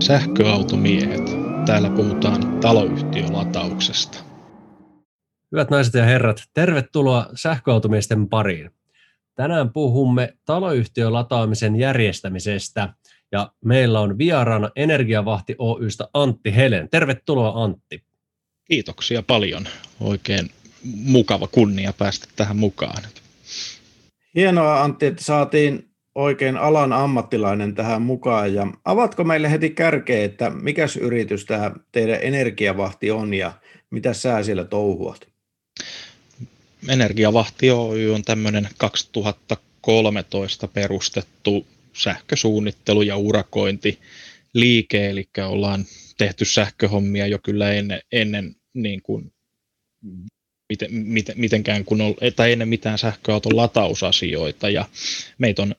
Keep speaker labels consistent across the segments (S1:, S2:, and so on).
S1: Sähköautomiehet. Täällä puhutaan taloyhtiölatauksesta.
S2: Hyvät naiset ja herrat, tervetuloa sähköautomiesten pariin. Tänään puhumme taloyhtiölataamisen järjestämisestä ja meillä on vieraana Energiavahti Oystä Antti Helen. Tervetuloa Antti.
S1: Kiitoksia paljon. Oikein mukava kunnia päästä tähän mukaan.
S3: Hienoa Antti, että saatiin oikein alan ammattilainen tähän mukaan. Ja avatko meille heti kärkeä, että mikä yritys tämä teidän energiavahti on ja mitä sä siellä touhuat?
S1: Energiavahti Oy on tämmöinen 2013 perustettu sähkösuunnittelu- ja urakointi liike, eli ollaan tehty sähköhommia jo kyllä ennen, ennen niin kuin, miten, miten, mitenkään kun on, tai ennen mitään sähköauton latausasioita, ja meitä on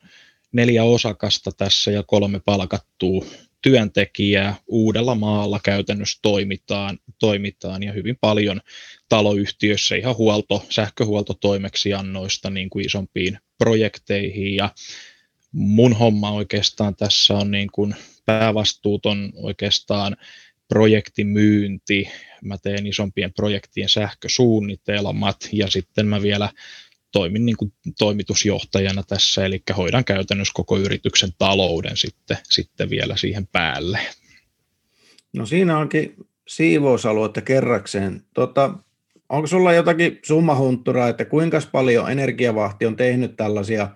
S1: neljä osakasta tässä ja kolme palkattua työntekijää uudella maalla käytännössä toimitaan, toimitaan ja hyvin paljon taloyhtiöissä ihan huolto, sähköhuoltotoimeksiannoista niin kuin isompiin projekteihin. Ja mun homma oikeastaan tässä on niin kuin päävastuuton oikeastaan projektimyynti, mä teen isompien projektien sähkösuunnitelmat ja sitten mä vielä toimin niin kuin toimitusjohtajana tässä, eli hoidan käytännössä koko yrityksen talouden sitten, sitten vielä siihen päälle.
S3: No siinä onkin siivousaluetta kerrakseen. Tota, onko sulla jotakin summahuntturaa, että kuinka paljon Energiavahti on tehnyt tällaisia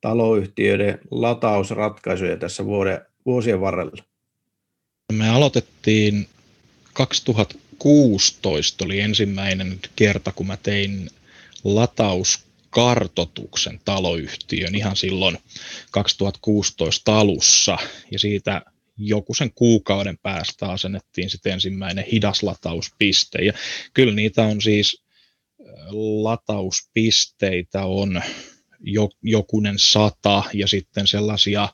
S3: taloyhtiöiden latausratkaisuja tässä vuoden, vuosien varrella?
S1: Me aloitettiin 2016 oli ensimmäinen kerta, kun mä tein lataus kartotuksen taloyhtiön ihan silloin 2016 alussa ja siitä joku sen kuukauden päästä asennettiin sitten ensimmäinen hidaslataus-piste. Ja kyllä niitä on siis latauspisteitä on jokunen sata ja sitten sellaisia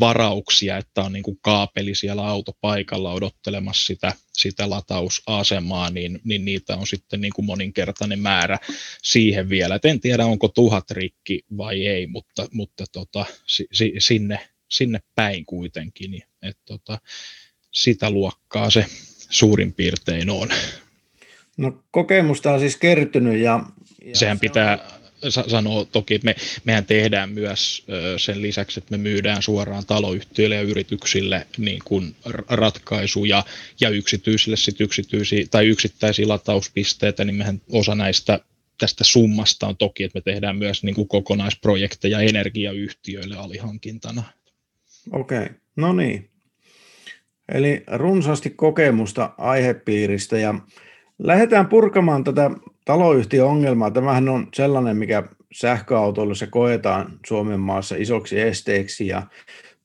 S1: varauksia, että on niin kuin kaapeli siellä autopaikalla odottelemassa sitä, sitä latausasemaa, niin, niin niitä on sitten niin kuin moninkertainen määrä siihen vielä. Et en tiedä, onko tuhat rikki vai ei, mutta, mutta tota, si, sinne, sinne päin kuitenkin. Et tota, sitä luokkaa se suurin piirtein on.
S3: No kokemusta on siis kertynyt ja...
S1: ja Sehän se pitää, on sanoo toki, että me, mehän tehdään myös sen lisäksi, että me myydään suoraan taloyhtiöille ja yrityksille niin kuin ratkaisuja ja yksityisille sit yksityisiä, tai yksittäisiä latauspisteitä, niin mehän osa näistä tästä summasta on toki, että me tehdään myös niin kuin kokonaisprojekteja energiayhtiöille alihankintana.
S3: Okei, okay. no niin. Eli runsaasti kokemusta aihepiiristä ja lähdetään purkamaan tätä taloyhtiöongelmaa. Tämähän on sellainen, mikä sähköautoilussa koetaan Suomen maassa isoksi esteeksi ja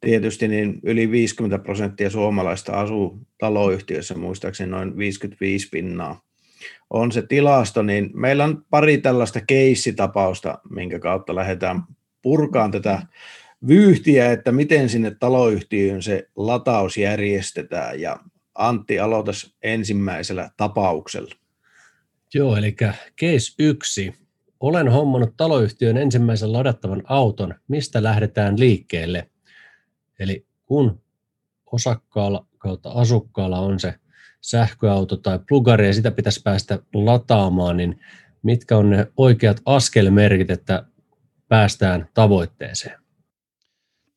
S3: tietysti niin yli 50 prosenttia suomalaista asuu taloyhtiössä, muistaakseni noin 55 pinnaa on se tilasto, niin meillä on pari tällaista keissitapausta, minkä kautta lähdetään purkaan tätä vyyhtiä, että miten sinne taloyhtiöön se lataus järjestetään. Ja Antti, aloitas ensimmäisellä tapauksella.
S2: Joo, eli case 1. Olen hommannut taloyhtiön ensimmäisen ladattavan auton. Mistä lähdetään liikkeelle? Eli kun osakkaalla kautta asukkaalla on se sähköauto tai plugari ja sitä pitäisi päästä lataamaan, niin mitkä on ne oikeat askelmerkit, että päästään tavoitteeseen?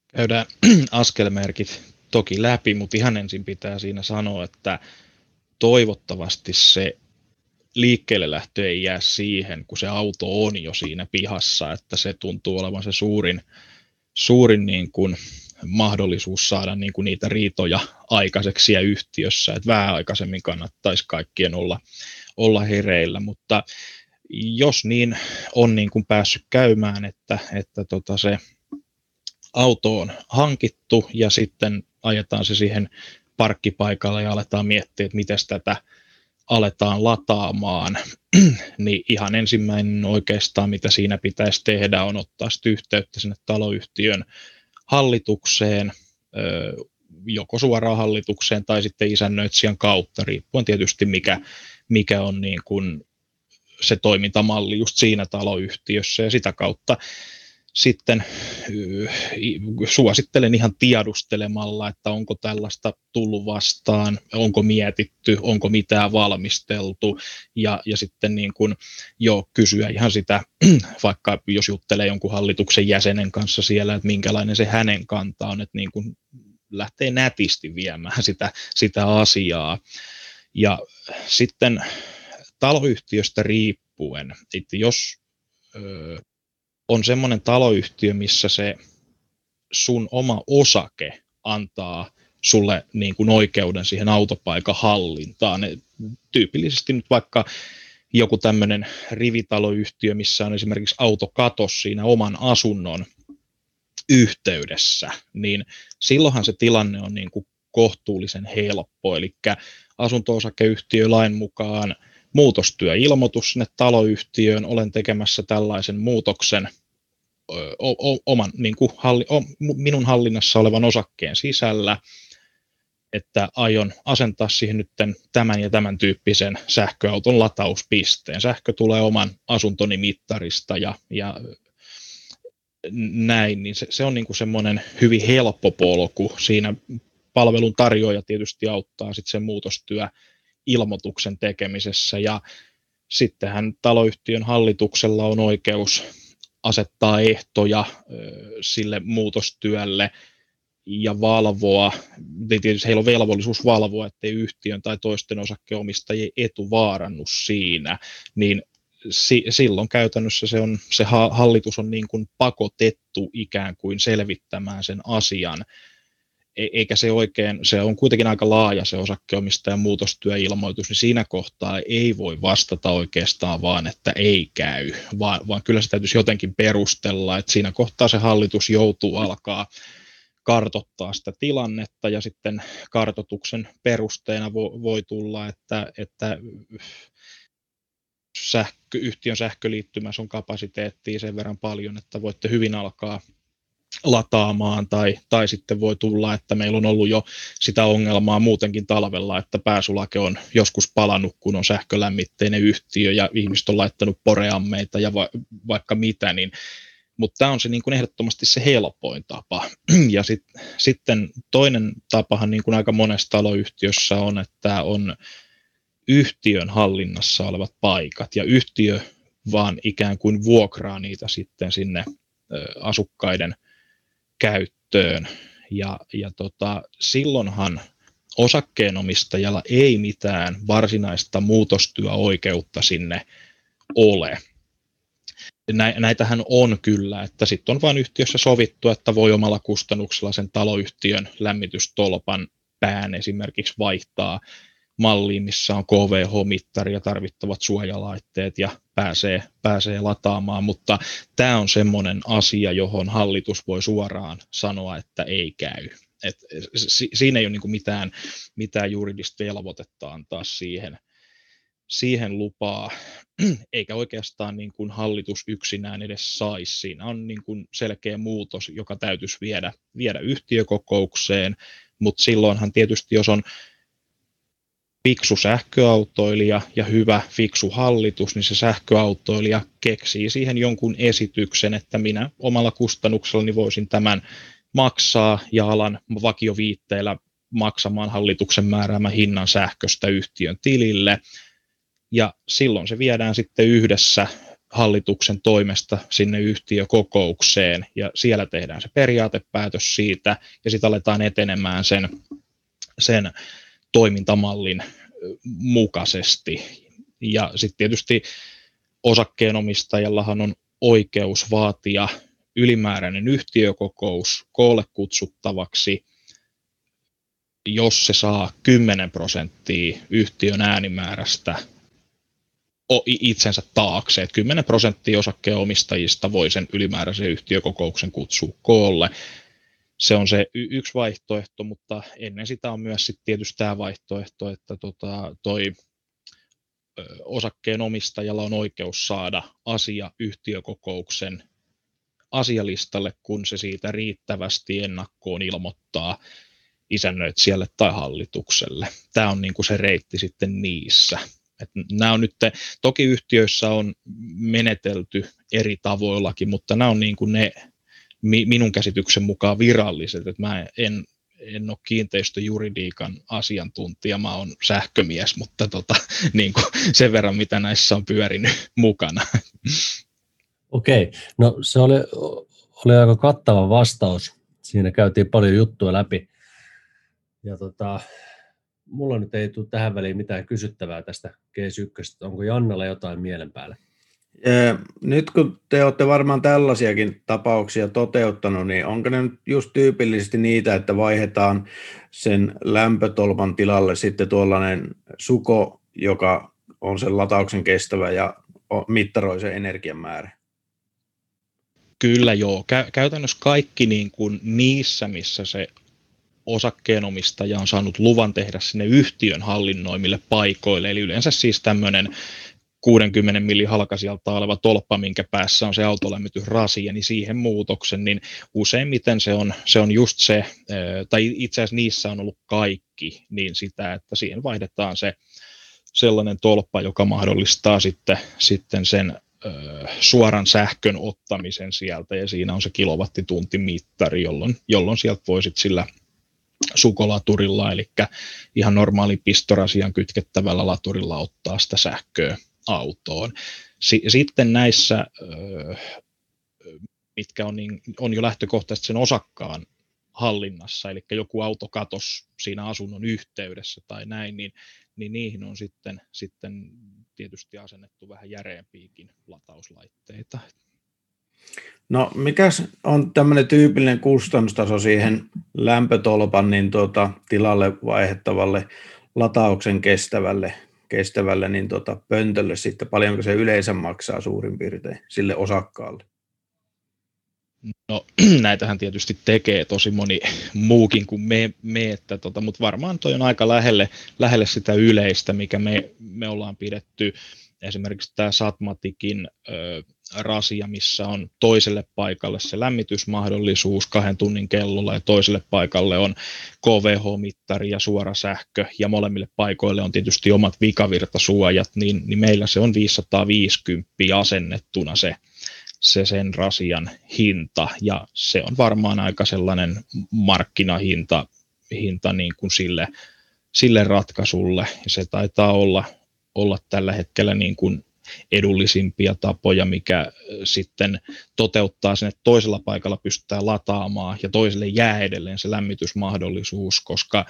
S1: Käydään askelmerkit toki läpi, mutta ihan ensin pitää siinä sanoa, että toivottavasti se liikkeelle lähtö ei jää siihen, kun se auto on jo siinä pihassa, että se tuntuu olevan se suurin, suurin niin kuin mahdollisuus saada niin kuin niitä riitoja aikaiseksi ja yhtiössä, että vähän aikaisemmin kannattaisi kaikkien olla, olla hereillä, mutta jos niin on niin kuin päässyt käymään, että, että tota se auto on hankittu ja sitten ajetaan se siihen parkkipaikalle ja aletaan miettiä, että miten tätä aletaan lataamaan, niin ihan ensimmäinen oikeastaan, mitä siinä pitäisi tehdä, on ottaa yhteyttä sinne taloyhtiön hallitukseen, joko suoraan hallitukseen tai sitten isännöitsijän kautta, riippuen tietysti mikä, mikä on niin kuin se toimintamalli just siinä taloyhtiössä ja sitä kautta sitten suosittelen ihan tiedustelemalla, että onko tällaista tullut vastaan, onko mietitty, onko mitään valmisteltu ja, ja sitten niin kuin jo kysyä ihan sitä, vaikka jos juttelee jonkun hallituksen jäsenen kanssa siellä, että minkälainen se hänen kanta on, että niin kuin lähtee nätisti viemään sitä, sitä asiaa. Ja sitten taloyhtiöstä riippuen, että jos on semmoinen taloyhtiö, missä se sun oma osake antaa sulle niin kuin oikeuden siihen autopaikan hallintaan. Tyypillisesti nyt vaikka joku tämmöinen rivitaloyhtiö, missä on esimerkiksi autokatos siinä oman asunnon yhteydessä, niin silloinhan se tilanne on niin kuin kohtuullisen helppo. Eli asunto-osakeyhtiölain mukaan muutostyöilmoitus sinne taloyhtiöön, olen tekemässä tällaisen muutoksen o, o, oman, niin kuin halli, o, minun hallinnassa olevan osakkeen sisällä, että aion asentaa siihen nyt tämän ja tämän tyyppisen sähköauton latauspisteen. Sähkö tulee oman asuntoni mittarista ja, ja näin, niin se, se on niin kuin semmoinen hyvin helppo polku. Siinä palvelun tarjoaja tietysti auttaa sitten sen muutostyö ilmoituksen tekemisessä. Ja sittenhän taloyhtiön hallituksella on oikeus asettaa ehtoja sille muutostyölle ja valvoa, tietysti heillä on velvollisuus valvoa, ettei yhtiön tai toisten osakkeenomistajien etu vaarannu siinä, niin si- silloin käytännössä se, on, se ha- hallitus on niin kuin pakotettu ikään kuin selvittämään sen asian, eikä se oikein, se on kuitenkin aika laaja se osakkeenomistajan muutostyöilmoitus, niin siinä kohtaa ei voi vastata oikeastaan vaan, että ei käy, vaan, vaan kyllä se täytyisi jotenkin perustella, että siinä kohtaa se hallitus joutuu alkaa kartottaa sitä tilannetta ja sitten kartotuksen perusteena vo, voi tulla, että, että sähkö, yhtiön sähköliittymässä on kapasiteettia sen verran paljon, että voitte hyvin alkaa lataamaan tai, tai sitten voi tulla, että meillä on ollut jo sitä ongelmaa muutenkin talvella, että pääsulake on joskus palannut, kun on sähkölämmitteinen yhtiö ja ihmiset on laittanut poreammeita ja va, vaikka mitä, niin mutta tämä on se niin kuin ehdottomasti se helpoin tapa. Ja sit, sitten toinen tapahan niin kuin aika monessa taloyhtiössä on, että on yhtiön hallinnassa olevat paikat ja yhtiö vaan ikään kuin vuokraa niitä sitten sinne asukkaiden käyttöön. Ja, ja tota, silloinhan osakkeenomistajalla ei mitään varsinaista muutostyöoikeutta sinne ole. Näitähän on kyllä, että sitten on vain yhtiössä sovittu, että voi omalla kustannuksella sen taloyhtiön lämmitystolpan pään esimerkiksi vaihtaa malliin, missä on KVH-mittari ja tarvittavat suojalaitteet ja pääsee, pääsee lataamaan, mutta tämä on semmoinen asia, johon hallitus voi suoraan sanoa, että ei käy. Et siinä ei ole niin mitään, mitään juridista velvoitetta antaa siihen, siihen lupaa, eikä oikeastaan niin kuin hallitus yksinään edes saisi. Siinä on niin kuin selkeä muutos, joka täytyisi viedä, viedä yhtiökokoukseen, mutta silloinhan tietysti, jos on fiksu sähköautoilija ja hyvä fiksu hallitus, niin se sähköautoilija keksii siihen jonkun esityksen, että minä omalla kustannuksellani voisin tämän maksaa ja alan vakioviitteillä maksamaan hallituksen määräämän hinnan sähköstä yhtiön tilille. Ja silloin se viedään sitten yhdessä hallituksen toimesta sinne yhtiökokoukseen ja siellä tehdään se periaatepäätös siitä ja sitten aletaan etenemään sen, sen toimintamallin mukaisesti. Ja sitten tietysti osakkeenomistajallahan on oikeus vaatia ylimääräinen yhtiökokous koolle kutsuttavaksi, jos se saa 10 prosenttia yhtiön äänimäärästä itsensä taakse. että 10 prosenttia osakkeenomistajista voi sen ylimääräisen yhtiökokouksen kutsua koolle se on se y- yksi vaihtoehto, mutta ennen sitä on myös sit tietysti tämä vaihtoehto, että tota, toi ö, osakkeenomistajalla on oikeus saada asia yhtiökokouksen asialistalle, kun se siitä riittävästi ennakkoon ilmoittaa isännöitsijälle tai hallitukselle. Tämä on niin kuin se reitti sitten niissä. Et nämä on nyt, toki yhtiöissä on menetelty eri tavoillakin, mutta nämä on niin kuin ne mi, minun käsityksen mukaan viralliset, että mä en, en ole kiinteistöjuridiikan asiantuntija, mä oon sähkömies, mutta tota, niin kuin sen verran, mitä näissä on pyörinyt mukana.
S2: Okei, no se oli, oli aika kattava vastaus. Siinä käytiin paljon juttuja läpi. Ja tota, mulla nyt ei tule tähän väliin mitään kysyttävää tästä Case 1. Onko Jannalla jotain mielen päällä?
S3: Nyt kun te olette varmaan tällaisiakin tapauksia toteuttanut, niin onko ne nyt just tyypillisesti niitä, että vaihdetaan sen lämpötolpan tilalle sitten tuollainen suko, joka on sen latauksen kestävä ja mittaroi sen energian määrä?
S1: Kyllä joo. Kä- käytännössä kaikki niin kuin niissä, missä se osakkeenomistaja on saanut luvan tehdä sinne yhtiön hallinnoimille paikoille, eli yleensä siis tämmöinen 60 milli halkasijalta oleva tolppa, minkä päässä on se autolämmitysrasia, niin siihen muutoksen, niin useimmiten se on, se on just se, tai itse asiassa niissä on ollut kaikki, niin sitä, että siihen vaihdetaan se sellainen tolppa, joka mahdollistaa sitten, sitten sen suoran sähkön ottamisen sieltä, ja siinä on se kilowattitunti-mittari, jolloin, jolloin sieltä voisit sillä sukolaturilla, eli ihan normaali pistorasian kytkettävällä laturilla ottaa sitä sähköä autoon. Sitten näissä, mitkä on, niin, on jo lähtökohtaisesti sen osakkaan hallinnassa, eli joku auto katos siinä asunnon yhteydessä tai näin, niin, niin niihin on sitten, sitten tietysti asennettu vähän järeämpiäkin latauslaitteita.
S3: No mikä on tämmöinen tyypillinen kustannustaso siihen lämpötolpan niin tuota, tilalle vaihettavalle latauksen kestävälle, kestävälle niin tuota, pöntölle sitten, paljonko se yleensä maksaa suurin piirtein sille osakkaalle?
S1: No näitähän tietysti tekee tosi moni muukin kuin me, me että tota, mutta varmaan toi on aika lähelle, lähelle sitä yleistä, mikä me, me ollaan pidetty. Esimerkiksi tämä Satmatikin rasia, missä on toiselle paikalle se lämmitysmahdollisuus kahden tunnin kellolla ja toiselle paikalle on KVH-mittari ja suora sähkö ja molemmille paikoille on tietysti omat vikavirtasuojat, niin, niin meillä se on 550 asennettuna se, se sen rasian hinta ja se on varmaan aika sellainen markkinahinta hinta niin kuin sille, sille ratkaisulle. Se taitaa olla, olla tällä hetkellä niin kuin edullisimpia tapoja, mikä sitten toteuttaa sen, että toisella paikalla pystytään lataamaan ja toiselle jää edelleen se lämmitysmahdollisuus, koska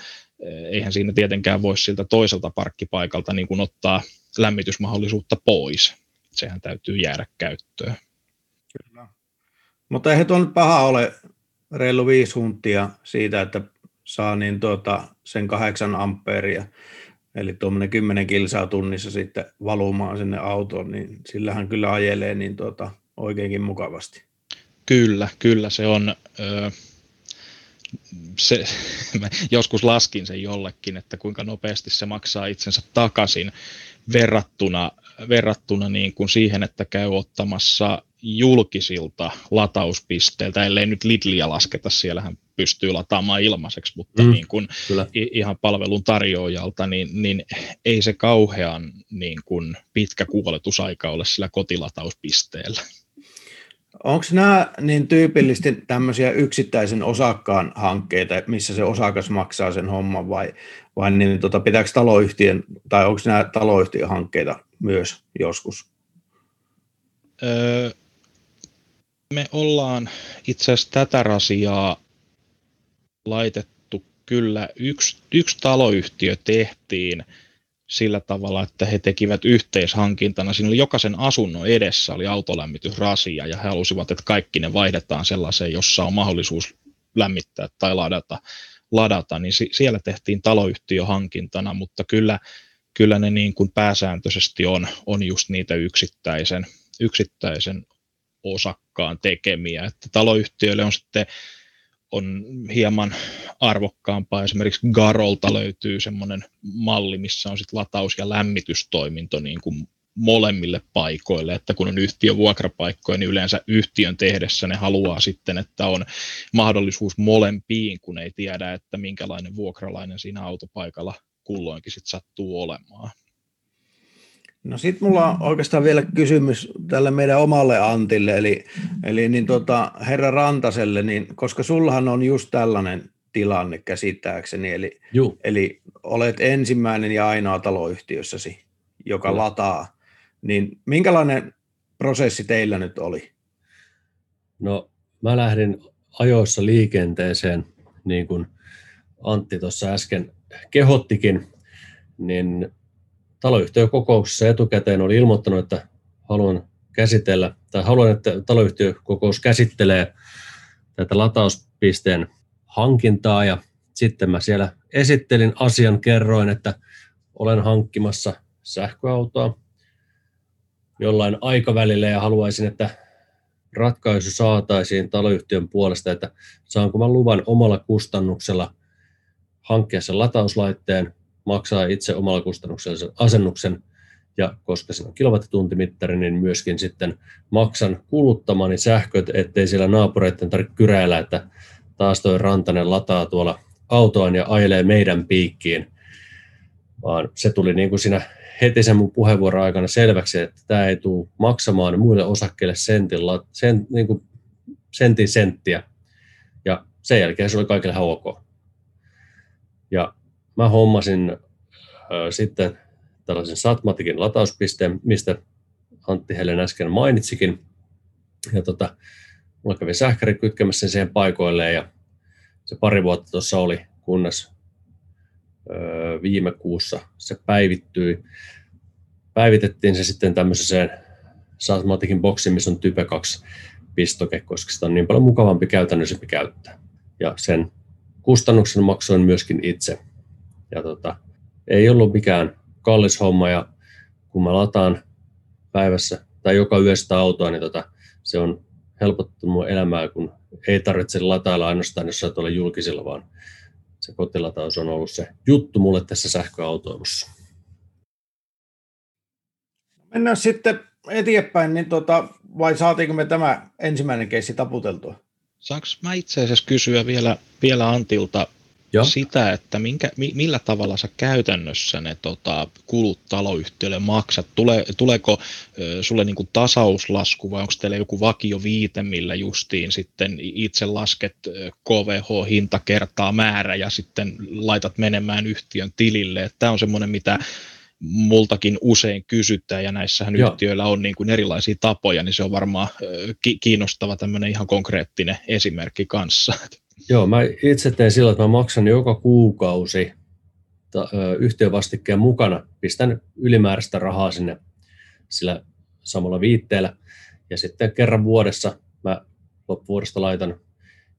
S1: eihän siinä tietenkään voi siltä toiselta parkkipaikalta niin kuin ottaa lämmitysmahdollisuutta pois. Sehän täytyy jäädä käyttöön.
S3: Kyllä. Mutta eihän tuo nyt paha ole reilu viisi huntia siitä, että saa niin tuota, sen kahdeksan ampeeria Eli tuommoinen 10 kilsaa tunnissa sitten valumaan sinne autoon, niin sillähän kyllä ajelee niin tuota, oikeinkin mukavasti.
S1: Kyllä, kyllä se on. Öö, se, mä joskus laskin sen jollekin, että kuinka nopeasti se maksaa itsensä takaisin verrattuna, verrattuna niin kuin siihen, että käy ottamassa julkisilta latauspisteiltä, ellei nyt Lidlia lasketa, siellähän pystyy lataamaan ilmaiseksi, mutta mm, niin kuin ihan palvelun tarjoajalta, niin, niin ei se kauhean niin kuin pitkä kuoletusaika ole sillä kotilatauspisteellä.
S3: Onko nämä niin tyypillisesti tämmöisiä yksittäisen osakkaan hankkeita, missä se osakas maksaa sen homman vai, vai niin, tota, pitääkö taloyhtiön, tai onko nämä taloyhtiön hankkeita myös joskus?
S1: Öö, me ollaan itse asiassa tätä rasiaa laitettu kyllä, yksi, yksi taloyhtiö tehtiin sillä tavalla, että he tekivät yhteishankintana. Siinä oli jokaisen asunnon edessä oli autolämmitysrasia ja he halusivat, että kaikki ne vaihdetaan sellaiseen, jossa on mahdollisuus lämmittää tai ladata, ladata niin siellä tehtiin taloyhtiöhankintana, mutta kyllä, kyllä ne niin kuin pääsääntöisesti on, on just niitä yksittäisen, yksittäisen osakkaan tekemiä, että taloyhtiöille on sitten on hieman arvokkaampaa. Esimerkiksi Garolta löytyy semmoinen malli, missä on sitten lataus- ja lämmitystoiminto niin kuin molemmille paikoille, että kun on yhtiön vuokrapaikkoja, niin yleensä yhtiön tehdessä ne haluaa sitten, että on mahdollisuus molempiin, kun ei tiedä, että minkälainen vuokralainen siinä autopaikalla kulloinkin sitten sattuu olemaan.
S3: No sitten mulla on oikeastaan vielä kysymys tälle meidän omalle Antille, eli, eli niin tota, herra Rantaselle, niin, koska sullahan on just tällainen tilanne käsittääkseni, eli, eli olet ensimmäinen ja ainoa taloyhtiössäsi, joka Kyllä. lataa, niin minkälainen prosessi teillä nyt oli?
S2: No mä lähdin ajoissa liikenteeseen, niin kuin Antti tuossa äsken kehottikin, niin taloyhtiökokouksessa etukäteen oli ilmoittanut, että haluan käsitellä, tai haluan, että taloyhtiökokous käsittelee tätä latauspisteen hankintaa, ja sitten mä siellä esittelin asian, kerroin, että olen hankkimassa sähköautoa jollain aikavälillä ja haluaisin, että ratkaisu saataisiin taloyhtiön puolesta, että saanko mä luvan omalla kustannuksella hankkia sen latauslaitteen, maksaa itse omalla kustannuksella sen asennuksen, ja koska siinä on kilowattituntimittari, niin myöskin sitten maksan kuluttamani sähköt, ettei siellä naapureiden tarvitse kyräillä, että taas toi Rantanen lataa tuolla autoaan ja ajelee meidän piikkiin, vaan se tuli niin kuin siinä heti sen mun puheenvuoron aikana selväksi, että tämä ei tule maksamaan muille osakkeille sentin, sen, niin kuin sentin senttiä. Ja sen jälkeen se oli kaikille ok. Ja mä hommasin äh, sitten tällaisen Satmatikin latauspisteen, mistä Antti Helen äsken mainitsikin. Ja tota, mulla kävi sähkäri kytkemässä sen siihen paikoilleen ja se pari vuotta tuossa oli, kunnes viime kuussa se päivittyi. Päivitettiin se sitten tämmöiseen Satmatikin boksiin, missä on Type 2 pistoke, koska sitä on niin paljon mukavampi käytännöllisempi käyttää. Ja sen kustannuksen maksoin myöskin itse. Ja tota, ei ollut mikään kallis homma ja kun mä lataan päivässä tai joka yö sitä autoa, niin tota, se on helpottanut mun elämää, kun ei tarvitse latailla ainoastaan jossain tuolla julkisilla, vaan se kotilataus on ollut se juttu mulle tässä sähköautoilussa.
S3: Mennään sitten eteenpäin, niin tota, vai saatiinko me tämä ensimmäinen keissi taputeltua?
S1: Saanko mä itse asiassa kysyä vielä, vielä Antilta Joo. sitä, että minkä, millä tavalla sä käytännössä ne tota, kulut taloyhtiölle maksat? Tule, tuleeko ö, sulle niinku tasauslasku vai onko teillä joku vakio viite, millä justiin sitten itse lasket KVH-hinta kertaa määrä ja sitten laitat menemään yhtiön tilille? Tämä on semmoinen, mitä multakin usein kysytään, ja näissähän Joo. yhtiöillä on niin kuin erilaisia tapoja, niin se on varmaan kiinnostava tämmöinen ihan konkreettinen esimerkki kanssa.
S2: Joo, mä itse teen sillä, että mä maksan joka kuukausi yhtiövastikkeen mukana, pistän ylimääräistä rahaa sinne sillä samalla viitteellä, ja sitten kerran vuodessa mä loppuvuodesta laitan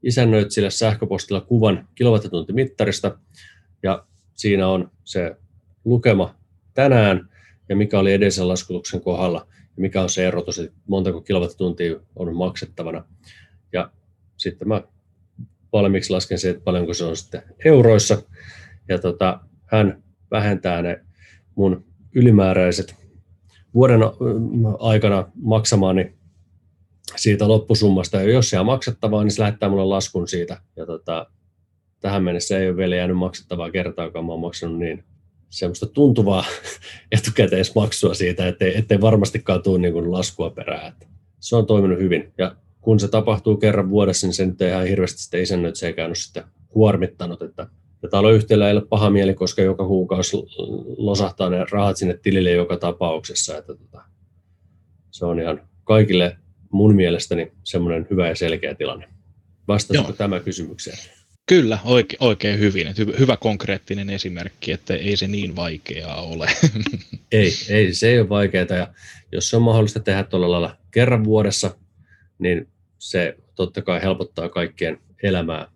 S2: isännöitsille sähköpostilla kuvan kilowattituntimittarista, ja siinä on se lukema tänään ja mikä oli edellisen laskutuksen kohdalla ja mikä on se erotus, että montako kilowattituntia on maksettavana. Ja sitten mä valmiiksi lasken se, että paljonko se on sitten euroissa. Ja tota, hän vähentää ne mun ylimääräiset vuoden aikana maksamaani siitä loppusummasta. Ja jos on maksettavaa, niin se lähettää mulle laskun siitä. Ja tota, tähän mennessä ei ole vielä jäänyt maksettavaa kertaakaan. Mä oon maksanut niin semmoista tuntuvaa etukäteismaksua siitä, ettei, ettei varmastikaan tule niin kuin laskua perään. Se on toiminut hyvin. Ja kun se tapahtuu kerran vuodessa, niin se nyt ei ihan hirveästi sitten isännöt, se ei käynyt sitten huormittanut, että ja taloyhtiöllä ei ole paha mieli, koska joka kuukausi losahtaa ne rahat sinne tilille joka tapauksessa. Että tota, se on ihan kaikille mun mielestäni semmoinen hyvä ja selkeä tilanne. Vastasiko tämä kysymykseen?
S1: Kyllä, oike, oikein hyvin. Että hyvä, hyvä konkreettinen esimerkki, että ei se niin vaikeaa ole.
S2: ei, ei, se ei ole vaikeaa. Ja jos se on mahdollista tehdä tuolla lailla kerran vuodessa, niin se totta kai helpottaa kaikkien elämää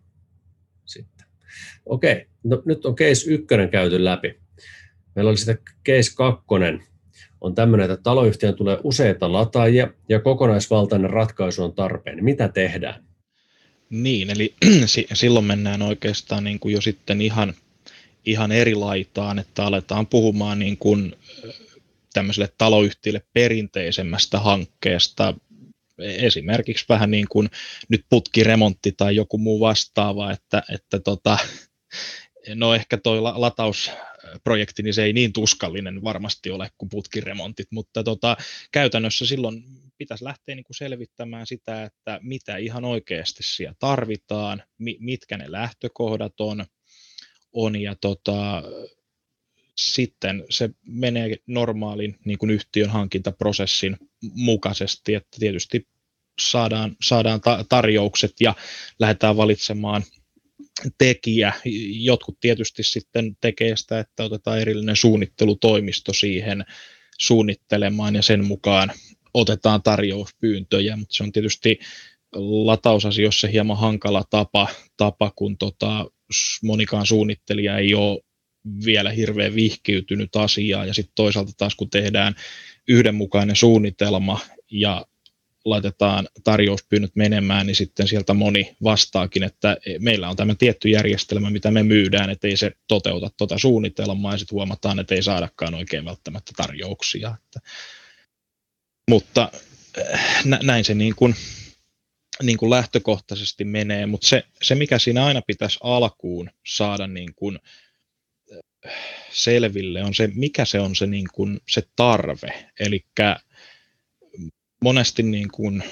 S2: sitten. Okei, no nyt on case ykkönen käyty läpi. Meillä oli sitten case kakkonen. On tämmöinen, että taloyhtiön tulee useita lataajia ja kokonaisvaltainen ratkaisu on tarpeen. Mitä tehdään?
S1: Niin, eli silloin mennään oikeastaan niin kuin jo sitten ihan, ihan eri laitaan, että aletaan puhumaan niin kuin tämmöiselle taloyhtiölle perinteisemmästä hankkeesta, esimerkiksi vähän niin kuin nyt putkiremontti tai joku muu vastaava, että, että tota, no ehkä toi lataus, projekti, niin se ei niin tuskallinen varmasti ole kuin putkiremontit, mutta tota, käytännössä silloin pitäisi lähteä niin kuin selvittämään sitä, että mitä ihan oikeasti siellä tarvitaan, mi- mitkä ne lähtökohdat on, on ja tota, sitten se menee normaalin niin kuin yhtiön hankintaprosessin mukaisesti, että tietysti saadaan, saadaan ta- tarjoukset ja lähdetään valitsemaan tekijä. Jotkut tietysti sitten tekee sitä, että otetaan erillinen suunnittelutoimisto siihen suunnittelemaan ja sen mukaan otetaan tarjouspyyntöjä, mutta se on tietysti latausasioissa hieman hankala tapa, tapa kun tota, monikaan suunnittelija ei ole vielä hirveän vihkiytynyt asiaa ja sitten toisaalta taas kun tehdään yhdenmukainen suunnitelma ja laitetaan tarjouspyynnöt menemään, niin sitten sieltä moni vastaakin, että meillä on tämä tietty järjestelmä, mitä me myydään, että ei se toteuta tuota suunnitelmaa, ja sitten huomataan, että ei saadakaan oikein välttämättä tarjouksia. Että, mutta äh, näin se niin kuin, niin kuin lähtökohtaisesti menee, mutta se, se, mikä siinä aina pitäisi alkuun saada niin kuin äh, selville, on se, mikä se on se, niin kuin, se tarve. Eli monesti niin kuin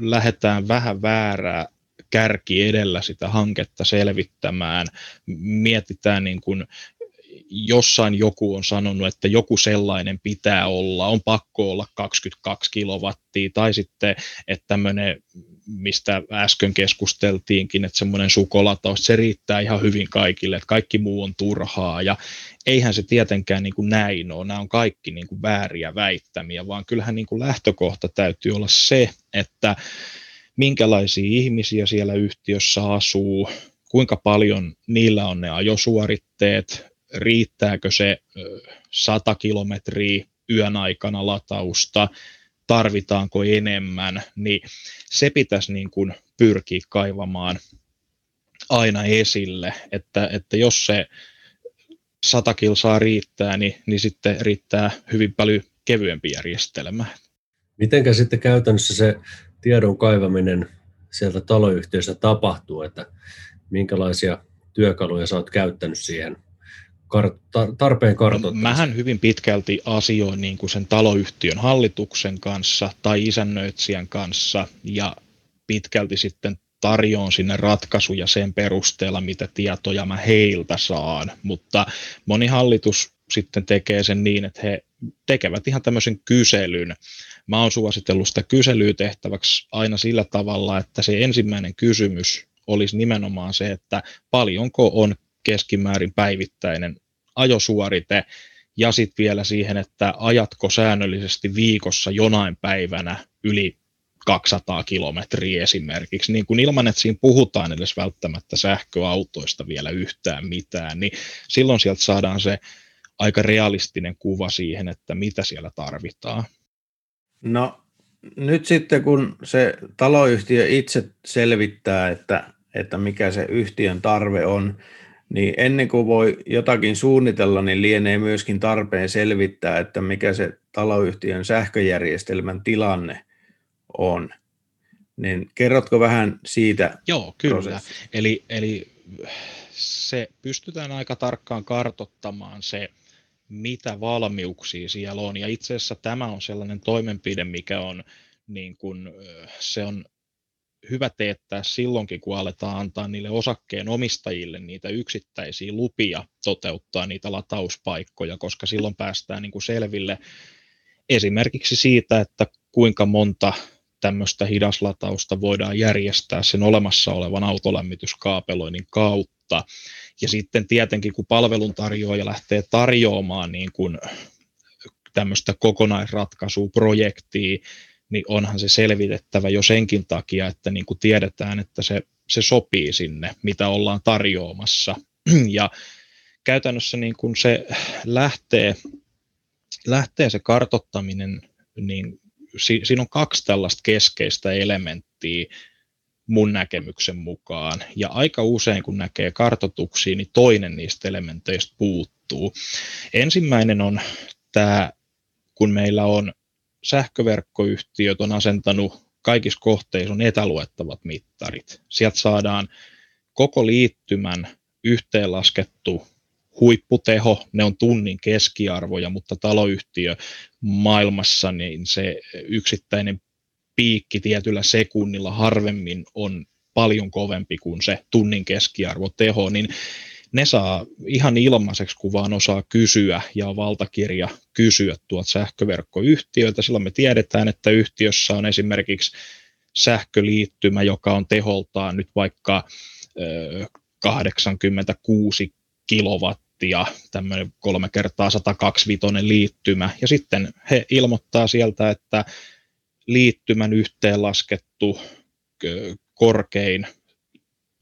S1: lähdetään vähän väärää kärki edellä sitä hanketta selvittämään. Mietitään niin kuin jossain joku on sanonut, että joku sellainen pitää olla, on pakko olla 22 kilowattia, tai sitten, että tämmöinen, mistä äsken keskusteltiinkin, että semmoinen sukolataus, se riittää ihan hyvin kaikille, että kaikki muu on turhaa, ja eihän se tietenkään niin kuin näin ole, nämä on kaikki niin kuin vääriä väittämiä, vaan kyllähän niin kuin lähtökohta täytyy olla se, että minkälaisia ihmisiä siellä yhtiössä asuu, kuinka paljon niillä on ne ajosuoritteet, riittääkö se 100 kilometriä yön aikana latausta, tarvitaanko enemmän, niin se pitäisi niin kuin pyrkiä kaivamaan aina esille, että, että jos se 100 kilsaa riittää, niin, niin sitten riittää hyvin paljon kevyempi järjestelmä.
S2: Mitenkä sitten käytännössä se tiedon kaivaminen sieltä taloyhtiöstä tapahtuu, että minkälaisia työkaluja sä oot käyttänyt siihen kar- tarpeen kartoittamista?
S1: Mähän hyvin pitkälti asioin niin kuin sen taloyhtiön hallituksen kanssa tai isännöitsijän kanssa ja pitkälti sitten tarjoan sinne ratkaisuja sen perusteella, mitä tietoja mä heiltä saan, mutta moni hallitus sitten tekee sen niin, että he tekevät ihan tämmöisen kyselyn. Mä oon suositellut sitä kyselyä tehtäväksi aina sillä tavalla, että se ensimmäinen kysymys olisi nimenomaan se, että paljonko on keskimäärin päivittäinen ajosuorite ja sitten vielä siihen, että ajatko säännöllisesti viikossa jonain päivänä yli 200 kilometriä esimerkiksi, niin kun ilman, että siinä puhutaan edes välttämättä sähköautoista vielä yhtään mitään, niin silloin sieltä saadaan se aika realistinen kuva siihen, että mitä siellä tarvitaan.
S3: No nyt sitten kun se taloyhtiö itse selvittää, että, että mikä se yhtiön tarve on, niin ennen kuin voi jotakin suunnitella, niin lienee myöskin tarpeen selvittää, että mikä se taloyhtiön sähköjärjestelmän tilanne on. Niin kerrotko vähän siitä?
S1: Joo, kyllä. Eli, eli se pystytään aika tarkkaan kartottamaan se, mitä valmiuksia siellä on. Ja itse asiassa tämä on sellainen toimenpide, mikä on, niin kuin, se on hyvä teettää silloinkin, kun aletaan antaa niille osakkeen omistajille niitä yksittäisiä lupia toteuttaa niitä latauspaikkoja, koska silloin päästään niin kuin selville esimerkiksi siitä, että kuinka monta tämmöistä hidaslatausta voidaan järjestää sen olemassa olevan autolämmityskaapeloinnin kautta. Ja sitten tietenkin, kun palveluntarjoaja lähtee tarjoamaan niin kuin tämmöistä kokonaisratkaisua, projektia, niin onhan se selvitettävä jo senkin takia, että niin kuin tiedetään, että se, se sopii sinne, mitä ollaan tarjoamassa. Ja käytännössä niin kuin se lähtee, lähtee se kartottaminen, niin si, siinä on kaksi tällaista keskeistä elementtiä mun näkemyksen mukaan. Ja aika usein, kun näkee kartotuksia, niin toinen niistä elementeistä puuttuu. Ensimmäinen on tämä, kun meillä on sähköverkkoyhtiöt on asentanut kaikissa kohteissa on etäluettavat mittarit. Sieltä saadaan koko liittymän yhteenlaskettu huipputeho, ne on tunnin keskiarvoja, mutta taloyhtiö maailmassa niin se yksittäinen piikki tietyllä sekunnilla harvemmin on paljon kovempi kuin se tunnin keskiarvoteho, niin ne saa ihan ilmaiseksi, kun vaan osaa kysyä ja on valtakirja kysyä tuot sähköverkkoyhtiöiltä. Silloin me tiedetään, että yhtiössä on esimerkiksi sähköliittymä, joka on teholtaan nyt vaikka 86 kilowattia, tämmöinen kolme kertaa 125 liittymä, ja sitten he ilmoittaa sieltä, että liittymän yhteenlaskettu korkein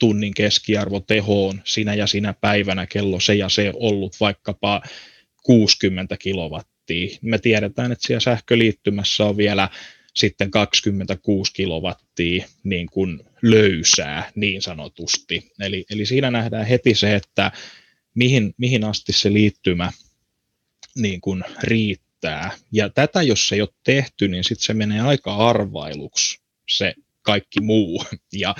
S1: tunnin keskiarvo tehoon sinä ja sinä päivänä kello se ja se ollut vaikkapa 60 kilowattia. Me tiedetään, että siellä sähköliittymässä on vielä sitten 26 kilowattia niin kuin löysää niin sanotusti. Eli, eli siinä nähdään heti se, että mihin, mihin asti se liittymä niin kuin riittää. Ja tätä, jos ei ole tehty, niin sitten se menee aika arvailuksi se kaikki muu. Ja,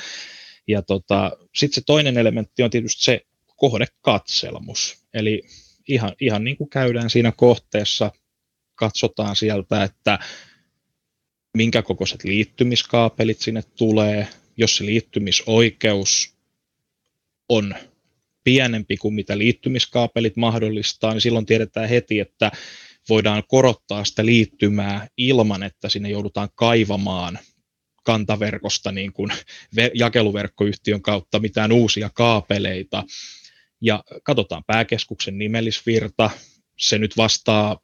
S1: ja tota, sitten se toinen elementti on tietysti se kohdekatselmus. Eli ihan, ihan niin kuin käydään siinä kohteessa, katsotaan sieltä, että minkä kokoiset liittymiskaapelit sinne tulee, jos se liittymisoikeus on pienempi kuin mitä liittymiskaapelit mahdollistaa, niin silloin tiedetään heti, että voidaan korottaa sitä liittymää ilman, että sinne joudutaan kaivamaan kantaverkosta niin kuin jakeluverkkoyhtiön kautta mitään uusia kaapeleita. Ja katsotaan pääkeskuksen nimellisvirta, se nyt vastaa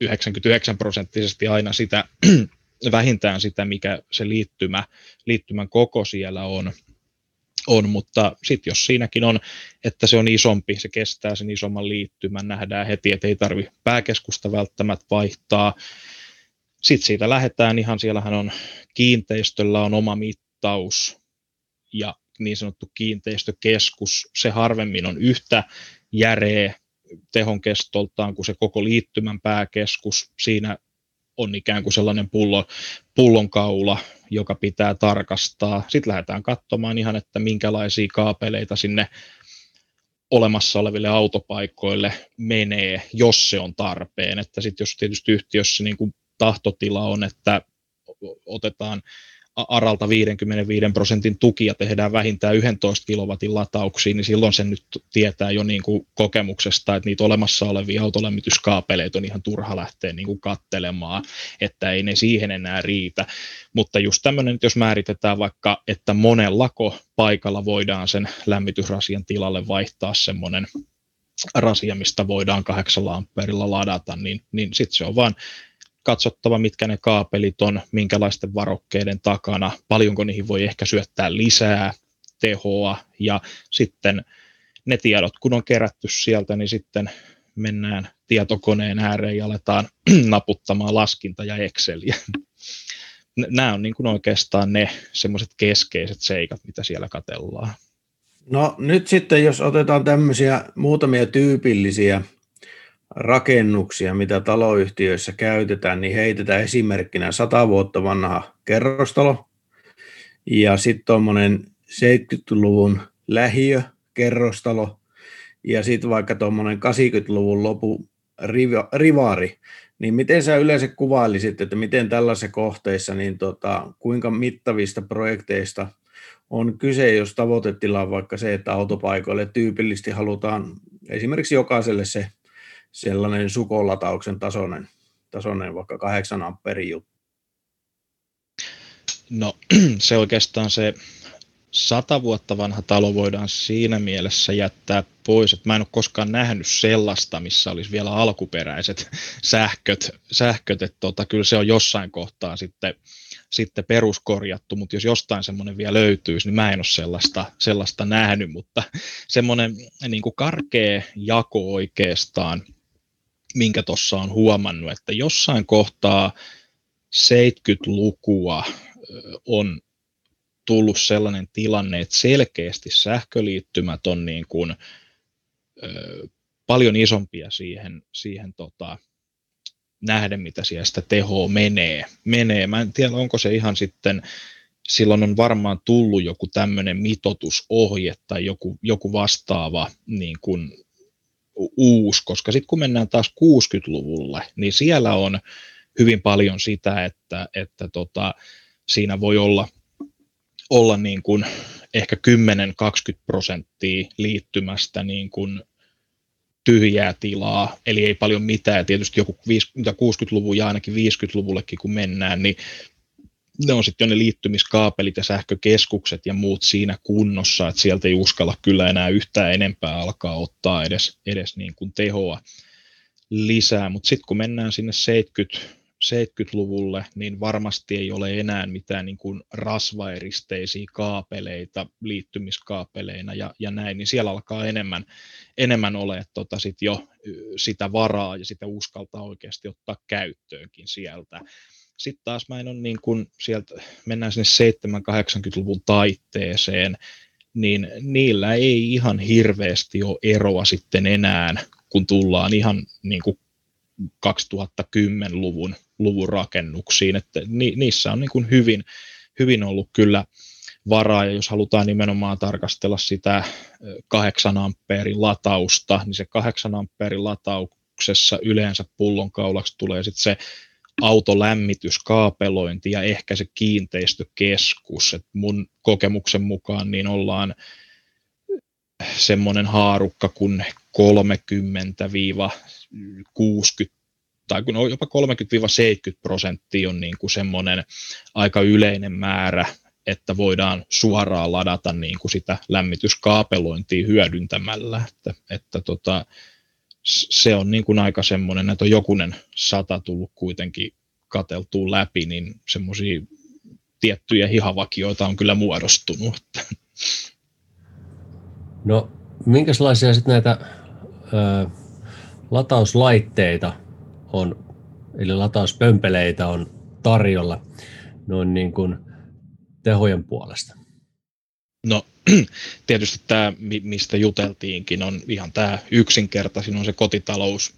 S1: 99 prosenttisesti aina sitä, vähintään sitä, mikä se liittymä, liittymän koko siellä on, on mutta sitten jos siinäkin on, että se on isompi, se kestää sen isomman liittymän, nähdään heti, että ei tarvi pääkeskusta välttämättä vaihtaa. Sitten siitä lähdetään ihan, siellähän on kiinteistöllä on oma mittaus ja niin sanottu kiinteistökeskus, se harvemmin on yhtä järeä tehon kestoltaan kuin se koko liittymän pääkeskus. Siinä on ikään kuin sellainen pullo, pullonkaula, joka pitää tarkastaa. Sitten lähdetään katsomaan ihan, että minkälaisia kaapeleita sinne olemassa oleville autopaikoille menee, jos se on tarpeen. Että sitten jos tietysti yhtiössä niin kuin tahtotila on, että otetaan ARalta 55 prosentin tukia tehdään vähintään 11 kilowatin latauksiin, niin silloin sen nyt tietää jo niin kuin kokemuksesta, että niitä olemassa olevia autolämmityskaapeleita on ihan turha lähteä niin kuin kattelemaan, että ei ne siihen enää riitä. Mutta just tämmöinen, jos määritetään vaikka, että monellako paikalla voidaan sen lämmitysrasian tilalle vaihtaa semmoinen rasia, mistä voidaan 8 amperilla ladata, niin, niin sitten se on vaan katsottava, mitkä ne kaapelit on, minkälaisten varokkeiden takana, paljonko niihin voi ehkä syöttää lisää tehoa ja sitten ne tiedot, kun on kerätty sieltä, niin sitten mennään tietokoneen ääreen ja aletaan naputtamaan laskinta ja Exceliä. Nämä on niin kuin oikeastaan ne semmoiset keskeiset seikat, mitä siellä katellaan.
S3: No nyt sitten, jos otetaan tämmöisiä muutamia tyypillisiä rakennuksia, mitä taloyhtiöissä käytetään, niin heitetään esimerkkinä 100 vuotta vanha kerrostalo ja sitten tuommoinen 70-luvun lähiö kerrostalo ja sitten vaikka tuommoinen 80-luvun lopu riva, rivari, niin miten sä yleensä kuvailisit, että miten tällaisissa kohteissa, niin tota, kuinka mittavista projekteista on kyse, jos tavoitetila on vaikka se, että autopaikoille tyypillisesti halutaan esimerkiksi jokaiselle se sellainen sukolatauksen tasoinen, tasoinen vaikka 8 amperin juttu?
S1: No se oikeastaan se sata vuotta vanha talo voidaan siinä mielessä jättää pois, että mä en ole koskaan nähnyt sellaista, missä olisi vielä alkuperäiset sähköt, sähköt että tota, kyllä se on jossain kohtaa sitten, sitten peruskorjattu, mutta jos jostain semmoinen vielä löytyisi, niin mä en ole sellaista, sellaista nähnyt, mutta semmoinen niin kuin karkea jako oikeastaan minkä tuossa on huomannut, että jossain kohtaa 70-lukua on tullut sellainen tilanne, että selkeästi sähköliittymät on niin kuin, ö, paljon isompia siihen, siihen tota, nähden, mitä siellä sitä tehoa menee. menee. Mä en tiedä, onko se ihan sitten, silloin on varmaan tullut joku tämmöinen mitotusohje tai joku, joku vastaava niin kuin uusi, koska sitten kun mennään taas 60-luvulle, niin siellä on hyvin paljon sitä, että, että tota, siinä voi olla, olla niin kuin ehkä 10-20 prosenttia liittymästä niin kuin tyhjää tilaa, eli ei paljon mitään, tietysti joku 60-luvun ja ainakin 50-luvullekin kun mennään, niin ne on sitten jo ne liittymiskaapelit ja sähkökeskukset ja muut siinä kunnossa, että sieltä ei uskalla kyllä enää yhtään enempää alkaa ottaa edes, edes niin kuin tehoa lisää, mutta sitten kun mennään sinne 70 70-luvulle, niin varmasti ei ole enää mitään niin kuin rasvaeristeisiä kaapeleita liittymiskaapeleina ja, ja näin, niin siellä alkaa enemmän, enemmän ole tota sit jo sitä varaa ja sitä uskaltaa oikeasti ottaa käyttöönkin sieltä. Sitten taas mä en ole niin kuin sieltä, mennään sinne 7-80-luvun taitteeseen, niin niillä ei ihan hirveästi ole eroa sitten enää, kun tullaan ihan niin kuin 2010-luvun luvun rakennuksiin, että ni, niissä on niin kuin hyvin, hyvin ollut kyllä varaa, ja jos halutaan nimenomaan tarkastella sitä 8 ampeerin latausta, niin se 8 ampeerin latauksessa yleensä pullonkaulaksi tulee sitten se autolämmitys, kaapelointi ja ehkä se kiinteistökeskus. Et mun kokemuksen mukaan niin ollaan semmoinen haarukka kuin 30-60 tai kun on jopa 30-70 prosenttia on niin kuin semmoinen aika yleinen määrä, että voidaan suoraan ladata niin kuin sitä lämmityskaapelointia hyödyntämällä, että, että tota, se on niin kuin aika semmoinen, että on jokunen sata tullut kuitenkin kateltua läpi, niin semmoisia tiettyjä hihavakioita on kyllä muodostunut.
S2: No, minkälaisia sitten näitä ö, latauslaitteita on, eli latauspömpeleitä on tarjolla noin niin kuin tehojen puolesta?
S1: No tietysti tämä, mistä juteltiinkin, on ihan tämä yksinkertaisin on se kotitalous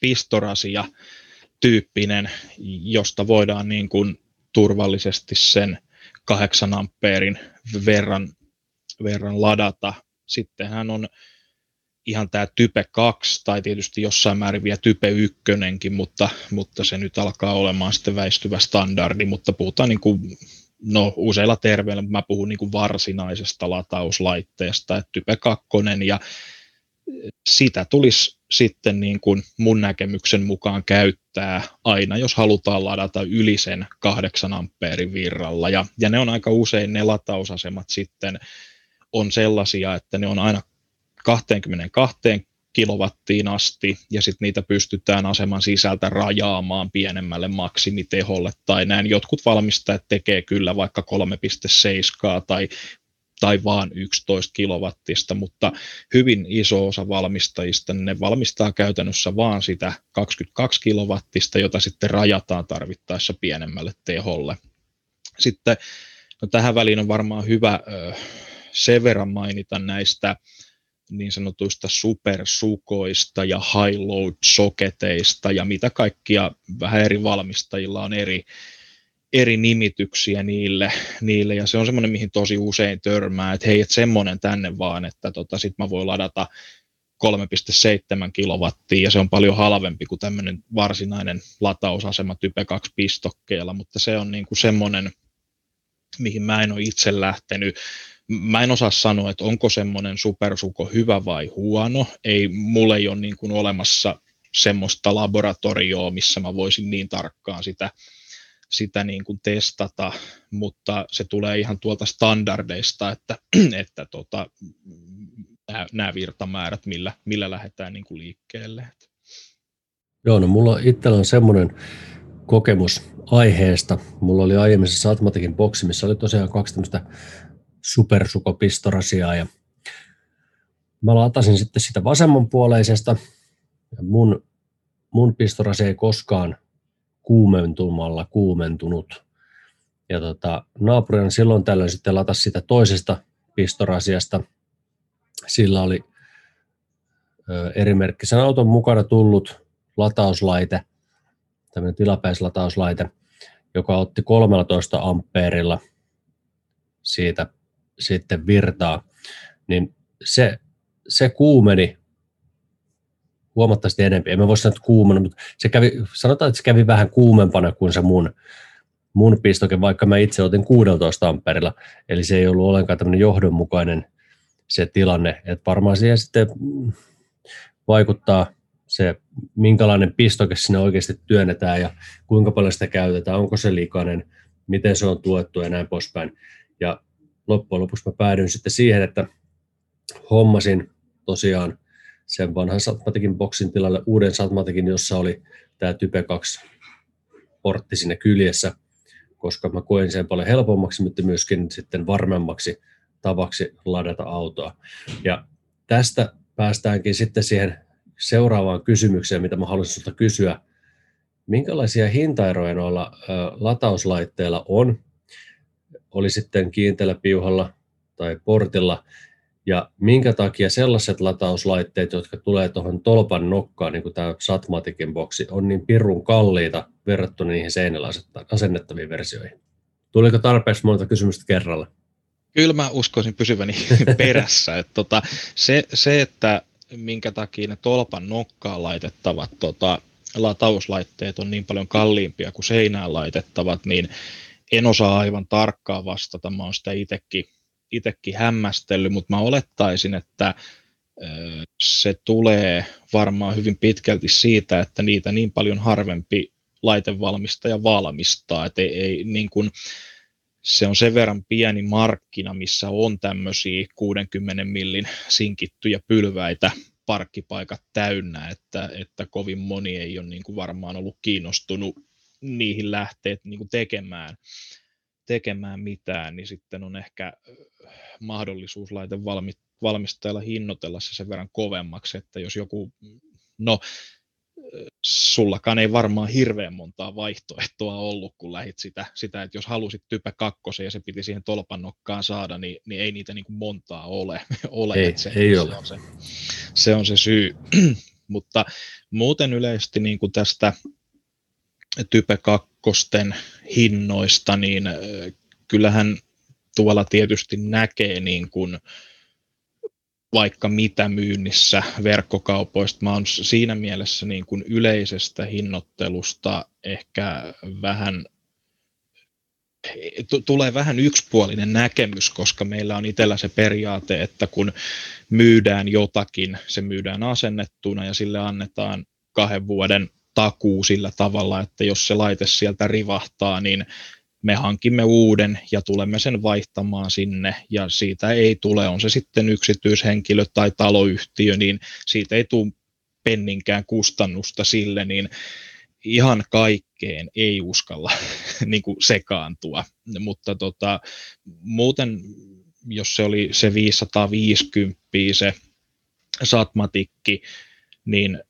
S1: pistorasia tyyppinen, josta voidaan niin kuin turvallisesti sen 8 ampeerin verran, verran ladata. Sittenhän on ihan tämä Type 2 tai tietysti jossain määrin vielä Type 1, mutta, mutta se nyt alkaa olemaan sitten väistyvä standardi, mutta puhutaan niin kuin, no useilla terveillä, mä puhun niin kuin varsinaisesta latauslaitteesta, että Type 2 ja sitä tulisi sitten niin kuin mun näkemyksen mukaan käyttää aina, jos halutaan ladata yli sen 8 ampeerin virralla. Ja, ja ne on aika usein ne latausasemat sitten on sellaisia, että ne on aina 22 kilowattiin asti, ja sitten niitä pystytään aseman sisältä rajaamaan pienemmälle maksimiteholle, tai näin jotkut valmistajat tekee kyllä vaikka 3,7 tai tai vaan 11 kilowattista, mutta hyvin iso osa valmistajista, ne valmistaa käytännössä vaan sitä 22 kilowattista, jota sitten rajataan tarvittaessa pienemmälle teholle. Sitten no tähän väliin on varmaan hyvä ö, sen verran mainita näistä niin sanotuista supersukoista ja high load soketeista ja mitä kaikkia vähän eri valmistajilla on eri, eri nimityksiä niille, niille, ja se on semmoinen, mihin tosi usein törmää, että hei, että semmoinen tänne vaan, että tota, sit mä voin ladata 3,7 kilowattia, ja se on paljon halvempi kuin tämmöinen varsinainen latausasema Type 2 pistokkeella, mutta se on niin kuin semmoinen, mihin mä en ole itse lähtenyt mä en osaa sanoa, että onko semmoinen supersuko hyvä vai huono. Ei, mulle ei ole niin kuin olemassa semmoista laboratorioa, missä mä voisin niin tarkkaan sitä, sitä niin kuin testata, mutta se tulee ihan tuolta standardeista, että, että tota, nämä, virtamäärät, millä, millä lähdetään niin kuin liikkeelle.
S2: Joo, no mulla itsellä on semmoinen kokemus aiheesta. Mulla oli aiemmin se Satmatikin boksi, missä oli tosiaan kaksi tämmöistä supersukopistorasiaa ja mä latasin sitten sitä vasemmanpuoleisesta ja mun, mun pistorasi ei koskaan kuumentumalla kuumentunut. Ja tota, naapurina silloin tällöin sitten latasi sitä toisesta pistorasiasta. Sillä oli ö, erimerkkisen auton mukana tullut latauslaite, tämmöinen tilapäislatauslaite, joka otti 13 ampeerilla siitä sitten virtaa, niin se, se kuumeni huomattavasti enemmän. En mä voi sanoa, että kuumana, mutta se kävi, sanotaan, että se kävi vähän kuumempana kuin se mun, mun pistoke, vaikka mä itse otin 16 amperilla. Eli se ei ollut ollenkaan tämmöinen johdonmukainen se tilanne. Että varmaan siihen sitten vaikuttaa se, minkälainen pistoke sinne oikeasti työnnetään ja kuinka paljon sitä käytetään, onko se likainen, miten se on tuettu ja näin poispäin. Loppujen lopuksi mä päädyin sitten siihen, että hommasin tosiaan sen vanhan Satmatikin boksin tilalle uuden Satmatikin, jossa oli tämä Type 2 portti sinne kyljessä, koska mä koin sen paljon helpommaksi, mutta myöskin sitten varmemmaksi tavaksi ladata autoa. Ja tästä päästäänkin sitten siihen seuraavaan kysymykseen, mitä mä haluaisin sinulta kysyä. Minkälaisia hintaeroja noilla latauslaitteilla on? Oli sitten kiinteällä piuhalla tai portilla. Ja minkä takia sellaiset latauslaitteet, jotka tulee tuohon tolpan nokkaan, niin kuin tämä Satmatikin boksi, on niin pirun kalliita verrattuna niihin seinällä asennettaviin versioihin? Tuliko tarpeeksi monta kysymystä kerralla?
S1: Kyllä mä uskoisin pysyväni perässä. Että tota, se, se, että minkä takia ne tolpan nokkaan laitettavat tota, latauslaitteet on niin paljon kalliimpia kuin seinään laitettavat, niin en osaa aivan tarkkaan vastata. Mä oon sitä itsekin, itsekin hämmästellyt, mutta mä olettaisin, että se tulee varmaan hyvin pitkälti siitä, että niitä niin paljon harvempi laitevalmistaja valmistaa, että ei, ei niin kuin, se on sen verran pieni markkina, missä on tämmöisiä 60 millin sinkittyjä pylväitä parkkipaikat täynnä, että, että kovin moni ei ole niin kuin varmaan ollut kiinnostunut niihin lähteet niin kuin tekemään, tekemään mitään, niin sitten on ehkä mahdollisuus laite valmistajalla hinnoitella se sen verran kovemmaksi, että jos joku, no sullakaan ei varmaan hirveän montaa vaihtoehtoa ollut, kun lähit sitä, sitä että jos halusit typä kakkosen ja se piti siihen tolpannokkaan saada, niin, niin ei niitä niin kuin montaa ole. ole
S2: ei,
S1: se,
S2: ei
S1: se
S2: ole.
S1: On se, se on se syy. Mutta muuten yleisesti niin kuin tästä type kakkosten hinnoista, niin kyllähän tuolla tietysti näkee niin kuin, vaikka mitä myynnissä verkkokaupoista. Mä oon siinä mielessä niin kuin yleisestä hinnoittelusta ehkä vähän tulee vähän yksipuolinen näkemys, koska meillä on itsellä se periaate, että kun myydään jotakin, se myydään asennettuna ja sille annetaan kahden vuoden takuu sillä tavalla, että jos se laite sieltä rivahtaa, niin me hankimme uuden ja tulemme sen vaihtamaan sinne. Ja siitä ei tule, on se sitten yksityishenkilö tai taloyhtiö, niin siitä ei tule penninkään kustannusta sille, niin ihan kaikkeen ei uskalla niin kuin sekaantua, mutta tota, muuten jos se oli se 550 se satmatikki, niin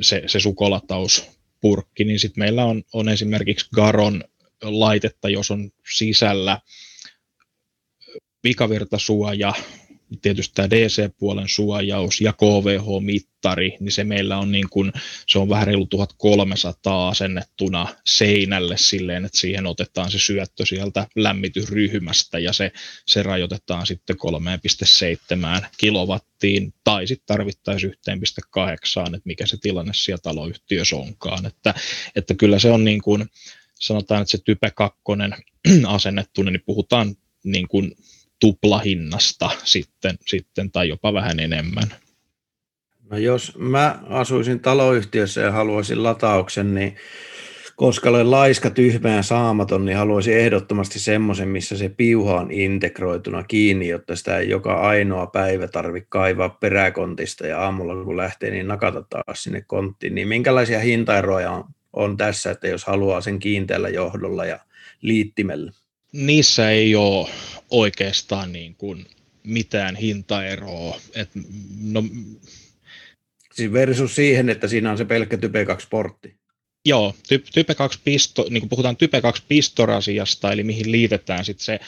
S1: se, se sukolatauspurkki, niin sitten meillä on, on esimerkiksi Garon laitetta, jos on sisällä pikavirtasuoja, tietysti tämä DC-puolen suojaus ja KVH-mittari, niin se meillä on niin kuin, se on vähän reilu 1300 asennettuna seinälle silleen, että siihen otetaan se syöttö sieltä lämmitysryhmästä ja se, se rajoitetaan sitten 3,7 kilowattiin tai sitten tarvittaisiin 1,8, että mikä se tilanne siellä taloyhtiössä onkaan, että, että kyllä se on niin kuin, sanotaan, että se Type 2 asennettuna, niin puhutaan niin kuin tuplahinnasta sitten, sitten tai jopa vähän enemmän.
S3: No jos mä asuisin taloyhtiössä ja haluaisin latauksen, niin koska olen laiska, tyhmä ja saamaton, niin haluaisin ehdottomasti semmoisen, missä se piuha on integroituna kiinni, jotta sitä ei joka ainoa päivä tarvitse kaivaa peräkontista ja aamulla kun lähtee, niin nakata taas sinne konttiin. Niin minkälaisia hintaeroja on on tässä, että jos haluaa sen kiinteällä johdolla ja liittimellä.
S1: Niissä ei ole oikeastaan niin kuin mitään hintaeroa. Et, no,
S3: siis versus siihen, että siinä on se pelkkä Type 2 portti.
S1: Joo, Type 2 pisto, niin kuin puhutaan Type 2 pistorasiasta, eli mihin liitetään sitten se